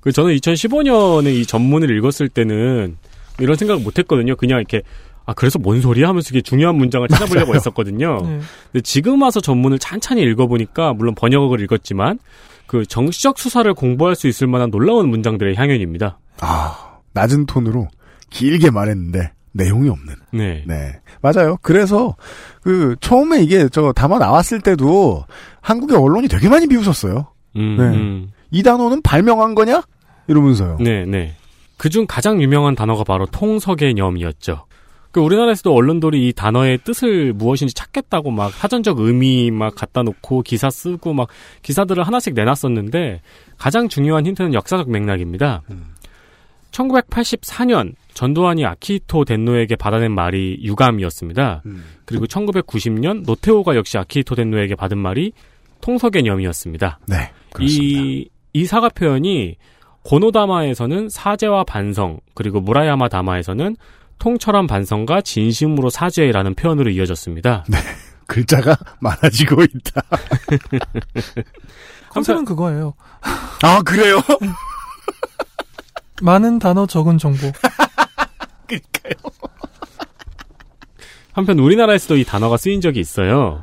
Speaker 3: 그 저는 2015년에 이 전문을 읽었을 때는 이런 생각을 못 했거든요. 그냥 이렇게 아 그래서 뭔 소리야 하면서 이게 중요한 문장을 찾아보려고
Speaker 2: 맞아요.
Speaker 3: 했었거든요.
Speaker 11: 네.
Speaker 3: 근데 지금 와서 전문을 찬찬히 읽어보니까 물론 번역어를 읽었지만 그 정치적 수사를 공부할 수 있을 만한 놀라운 문장들의 향연입니다.
Speaker 2: 아, 낮은 톤으로 길게 말했는데 내용이 없는.
Speaker 3: 네.
Speaker 2: 네. 맞아요. 그래서 그 처음에 이게 저 담아 나왔을 때도 한국의 언론이 되게 많이 비웃었어요.
Speaker 3: 음,
Speaker 2: 네.
Speaker 3: 음.
Speaker 2: 이 단어는 발명한 거냐? 이러면서요.
Speaker 3: 네, 네. 그중 가장 유명한 단어가 바로 통서개념이었죠. 그 우리나라에서도 언론들이 이 단어의 뜻을 무엇인지 찾겠다고 막 사전적 의미 막 갖다 놓고 기사 쓰고 막 기사들을 하나씩 내놨었는데 가장 중요한 힌트는 역사적 맥락입니다. 1984년 전두환이 아키히토 덴노에게 받아낸 말이 유감이었습니다. 그리고 1990년 노태우가 역시 아키히토 덴노에게 받은 말이 통서 개념이었습니다.
Speaker 2: 네.
Speaker 3: 이, 이 사과 표현이 고노다마에서는 사죄와 반성, 그리고 무라야마 다마에서는 통철한 반성과 진심으로 사죄라는 표현으로 이어졌습니다.
Speaker 2: 글자가 많아지고 있다.
Speaker 11: 컨셉은 그거예요.
Speaker 2: 아, 그래요?
Speaker 11: 많은 단어 적은 정보.
Speaker 3: 한편 우리나라에서도 이 단어가 쓰인 적이 있어요.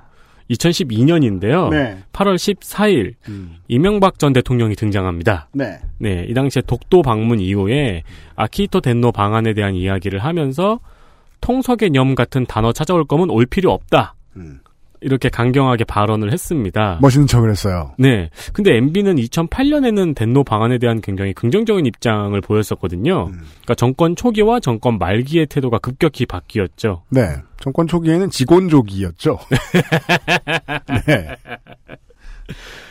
Speaker 3: 2012년인데요.
Speaker 2: 네.
Speaker 3: 8월 14일
Speaker 2: 음.
Speaker 3: 이명박 전 대통령이 등장합니다.
Speaker 2: 네.
Speaker 3: 네, 이 당시에 독도 방문 이후에 아키히토 덴노 방안에 대한 이야기를 하면서 통석의념 같은 단어 찾아올 거면 올 필요 없다.
Speaker 2: 음.
Speaker 3: 이렇게 강경하게 발언을 했습니다.
Speaker 2: 멋있는 척을 했어요.
Speaker 3: 네. 근데 MB는 2008년에는 덴노 방안에 대한 굉장히 긍정적인 입장을 보였었거든요.
Speaker 2: 음.
Speaker 3: 그러니까 정권 초기와 정권 말기의 태도가 급격히 바뀌었죠.
Speaker 2: 네. 정권 초기에는 직원족이었죠. 네.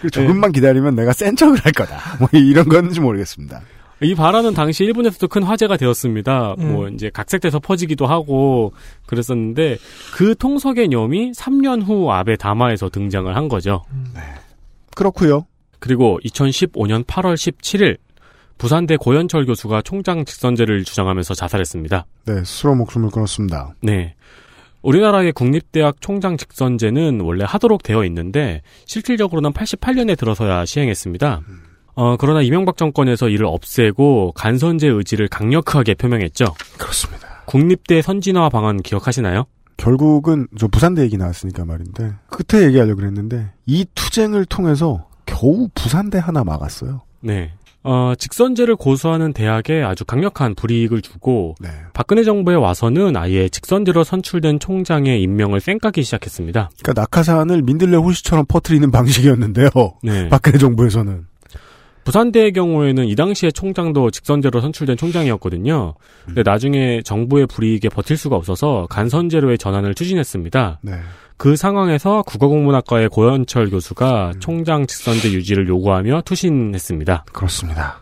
Speaker 2: 그리고 조금만 기다리면 내가 센 척을 할 거다. 뭐 이런 건지 모르겠습니다.
Speaker 3: 이 발언은 당시 일본에서도 큰 화제가 되었습니다.
Speaker 11: 음.
Speaker 3: 뭐 이제 각색돼서 퍼지기도 하고 그랬었는데 그 통서 개념이 3년 후 아베 다마에서 등장을 한 거죠.
Speaker 2: 그렇고요.
Speaker 3: 그리고 2015년 8월 17일 부산대 고현철 교수가 총장 직선제를 주장하면서 자살했습니다.
Speaker 2: 네, 스스로 목숨을 끊었습니다.
Speaker 3: 네. 우리나라의 국립대학 총장 직선제는 원래 하도록 되어 있는데 실질적으로는 88년에 들어서야 시행했습니다. 어, 그러나 이명박 정권에서 이를 없애고 간선제 의지를 강력하게 표명했죠.
Speaker 2: 그렇습니다.
Speaker 3: 국립대 선진화 방안 기억하시나요?
Speaker 2: 결국은 저 부산대 얘기 나왔으니까 말인데 끝에 얘기하려고 그랬는데 이 투쟁을 통해서 겨우 부산대 하나 막았어요.
Speaker 3: 네. 어, 직선제를 고수하는 대학에 아주 강력한 불이익을 주고
Speaker 2: 네.
Speaker 3: 박근혜 정부에 와서는 아예 직선제로 선출된 총장의 임명을 쌩까기 시작했습니다.
Speaker 2: 그러니까 낙하산을 민들레 호시처럼 퍼뜨리는 방식이었는데요.
Speaker 3: 네.
Speaker 2: 박근혜 정부에서는
Speaker 3: 부산대의 경우에는 이 당시에 총장도 직선제로 선출된 총장이었거든요. 근데 나중에 정부의 불이익에 버틸 수가 없어서 간선제로의 전환을 추진했습니다.
Speaker 2: 네.
Speaker 3: 그 상황에서 국어국문학과의 고현철 교수가 총장 직선제 유지를 요구하며 투신했습니다.
Speaker 2: 그렇습니다.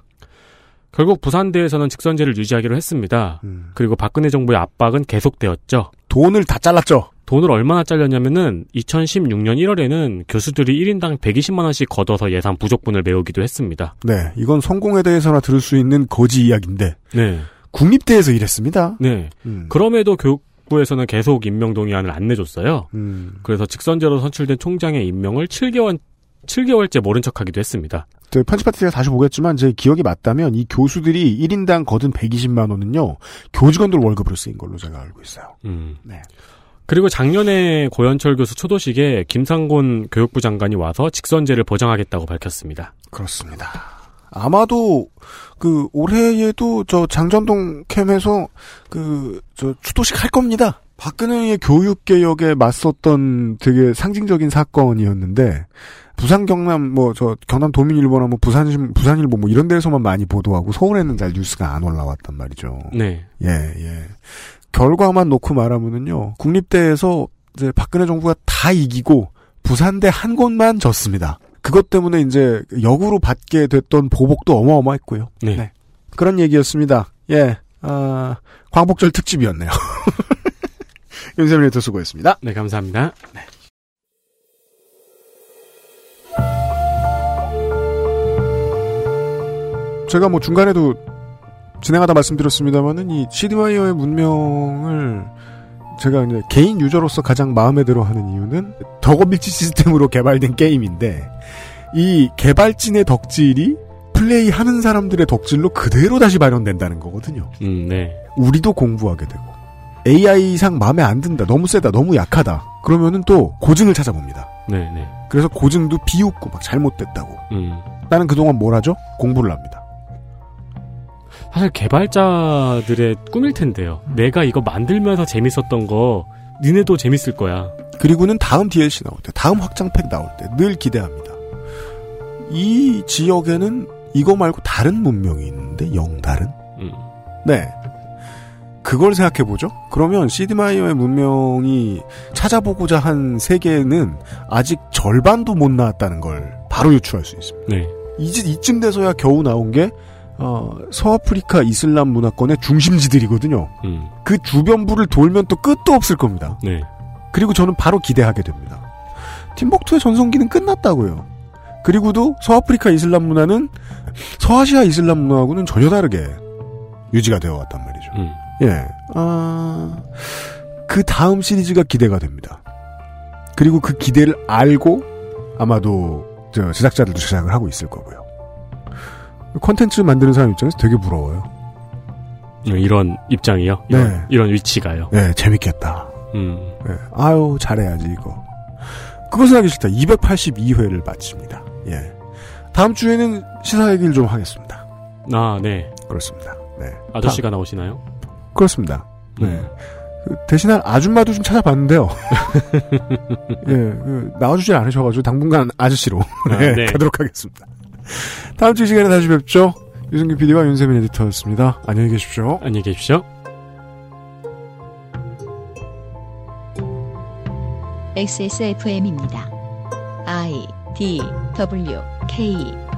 Speaker 3: 결국 부산대에서는 직선제를 유지하기로 했습니다.
Speaker 2: 음.
Speaker 3: 그리고 박근혜 정부의 압박은 계속되었죠.
Speaker 2: 돈을 다 잘랐죠.
Speaker 3: 돈을 얼마나 잘렸냐면은 2016년 1월에는 교수들이 1인당 120만 원씩 걷어서 예산 부족분을 메우기도 했습니다.
Speaker 2: 네, 이건 성공에 대해서나 들을 수 있는 거지 이야기인데
Speaker 3: 네.
Speaker 2: 국립대에서 일했습니다.
Speaker 3: 네.
Speaker 2: 음.
Speaker 3: 그럼에도 교육부에서는 계속 임명 동의안을 안 내줬어요.
Speaker 2: 음.
Speaker 3: 그래서 직선제로 선출된 총장의 임명을 7개월 7개월째 모른 척하기도 했습니다.
Speaker 2: 제가 다시 보겠지만 제 기억이 맞다면 이 교수들이 1인당 거둔 120만 원은요 교직원들 월급으로 쓰인 걸로 제가 알고 있어요.
Speaker 3: 음.
Speaker 2: 네.
Speaker 3: 그리고 작년에 고현철 교수 초도식에 김상곤 교육부 장관이 와서 직선제를 보장하겠다고 밝혔습니다.
Speaker 2: 그렇습니다. 아마도 그 올해에도 저 장전동 캠에서 그 저 추도식 할 겁니다. 박근혜의 교육 개혁에 맞섰던 되게 상징적인 사건이었는데 부산 경남 뭐 저 경남 도민일보나 뭐 부산 부산일보 뭐 이런 데서만 많이 보도하고 서울에는 잘 뉴스가 안 올라왔단 말이죠.
Speaker 3: 네.
Speaker 2: 예, 예. 결과만 놓고 말하면은요. 국립대에서 이제 박근혜 정부가 다 이기고 부산대 한 곳만 졌습니다. 그것 때문에 이제 역으로 받게 됐던 보복도 어마어마했고요.
Speaker 3: 네.
Speaker 2: 그런 얘기였습니다. 예. 아, 광복절 특집이었네요. 윤세민 리터 수고했습니다.
Speaker 3: 네, 감사합니다.
Speaker 2: 제가 뭐 중간에도 진행하다 말씀드렸습니다만은 이 시드마이어의 문명을 제가 이제 개인 유저로서 가장 마음에 들어 하는 이유는 덕업일치 시스템으로 개발된 게임인데 이 개발진의 덕질이 플레이 하는 사람들의 덕질로 그대로 다시 발현된다는 거거든요.
Speaker 3: 음, 네.
Speaker 2: 우리도 공부하게 되고. AI상 마음에 안 든다. 너무 세다. 너무 약하다. 그러면은 또 고증을 찾아봅니다.
Speaker 3: 네, 네.
Speaker 2: 그래서 고증도 비웃고 막 잘못됐다고.
Speaker 3: 음.
Speaker 2: 나는 그동안 뭘 하죠? 공부를 합니다.
Speaker 3: 사실 개발자들의 꿈일 텐데요. 내가 이거 만들면서 재밌었던 거 니네도 재밌을 거야.
Speaker 2: 그리고는 다음 DLC 나올 때, 다음 확장팩 나올 때 늘 기대합니다. 이 지역에는 이거 말고 다른 문명이 있는데 영다른?
Speaker 3: 음.
Speaker 2: 네. 그걸 생각해 보죠. 그러면 시드마이어의 문명이 찾아보고자 한 세계는 아직 절반도 못 나왔다는 걸 바로 유추할 수 있습니다.
Speaker 3: 네.
Speaker 2: 이제 이쯤 돼서야 겨우 나온 게 어, 서아프리카 이슬람 문화권의 중심지들이거든요.
Speaker 3: 음.
Speaker 2: 그 주변부를 돌면 또 끝도 없을 겁니다.
Speaker 3: 네.
Speaker 2: 그리고 저는 바로 기대하게 됩니다. 팀벅투의 전성기는 끝났다고요. 그리고도 서아프리카 이슬람 문화는 서아시아 이슬람 문화하고는 전혀 다르게 유지가 되어 왔단 말이죠.
Speaker 3: 음.
Speaker 2: 예. 아, 그 다음 시리즈가 기대가 됩니다. 그리고 그 기대를 알고 아마도 저 제작자들도 제작을 하고 있을 거고요. 콘텐츠 만드는 사람 입장에서 되게 부러워요.
Speaker 3: 이런 입장이요? 이런,
Speaker 2: 네.
Speaker 3: 이런 위치가요?
Speaker 2: 예, 재밌겠다.
Speaker 3: 음.
Speaker 2: 예, 아유, 잘해야지, 이거. 그것은 하기 싫다. 282회를 마칩니다. 예. 다음 주에는 시사 얘기를 좀 하겠습니다.
Speaker 3: 아, 네.
Speaker 2: 그렇습니다. 네.
Speaker 3: 아저씨가 나오시나요?
Speaker 2: 그렇습니다. 네.
Speaker 3: 음.
Speaker 2: 그 대신한 아줌마도 좀 찾아봤는데요. 예, 그 나와주질 않으셔가지고 당분간 아저씨로
Speaker 3: 아,
Speaker 2: 네,
Speaker 3: 네.
Speaker 2: 가도록 하겠습니다. 다음 주 이 시간에 다시 뵙죠. 유승규 PD와 윤세민 에디터였습니다. 안녕히 계십시오.
Speaker 3: 안녕히 계십시오.
Speaker 1: XSFM입니다. I D W K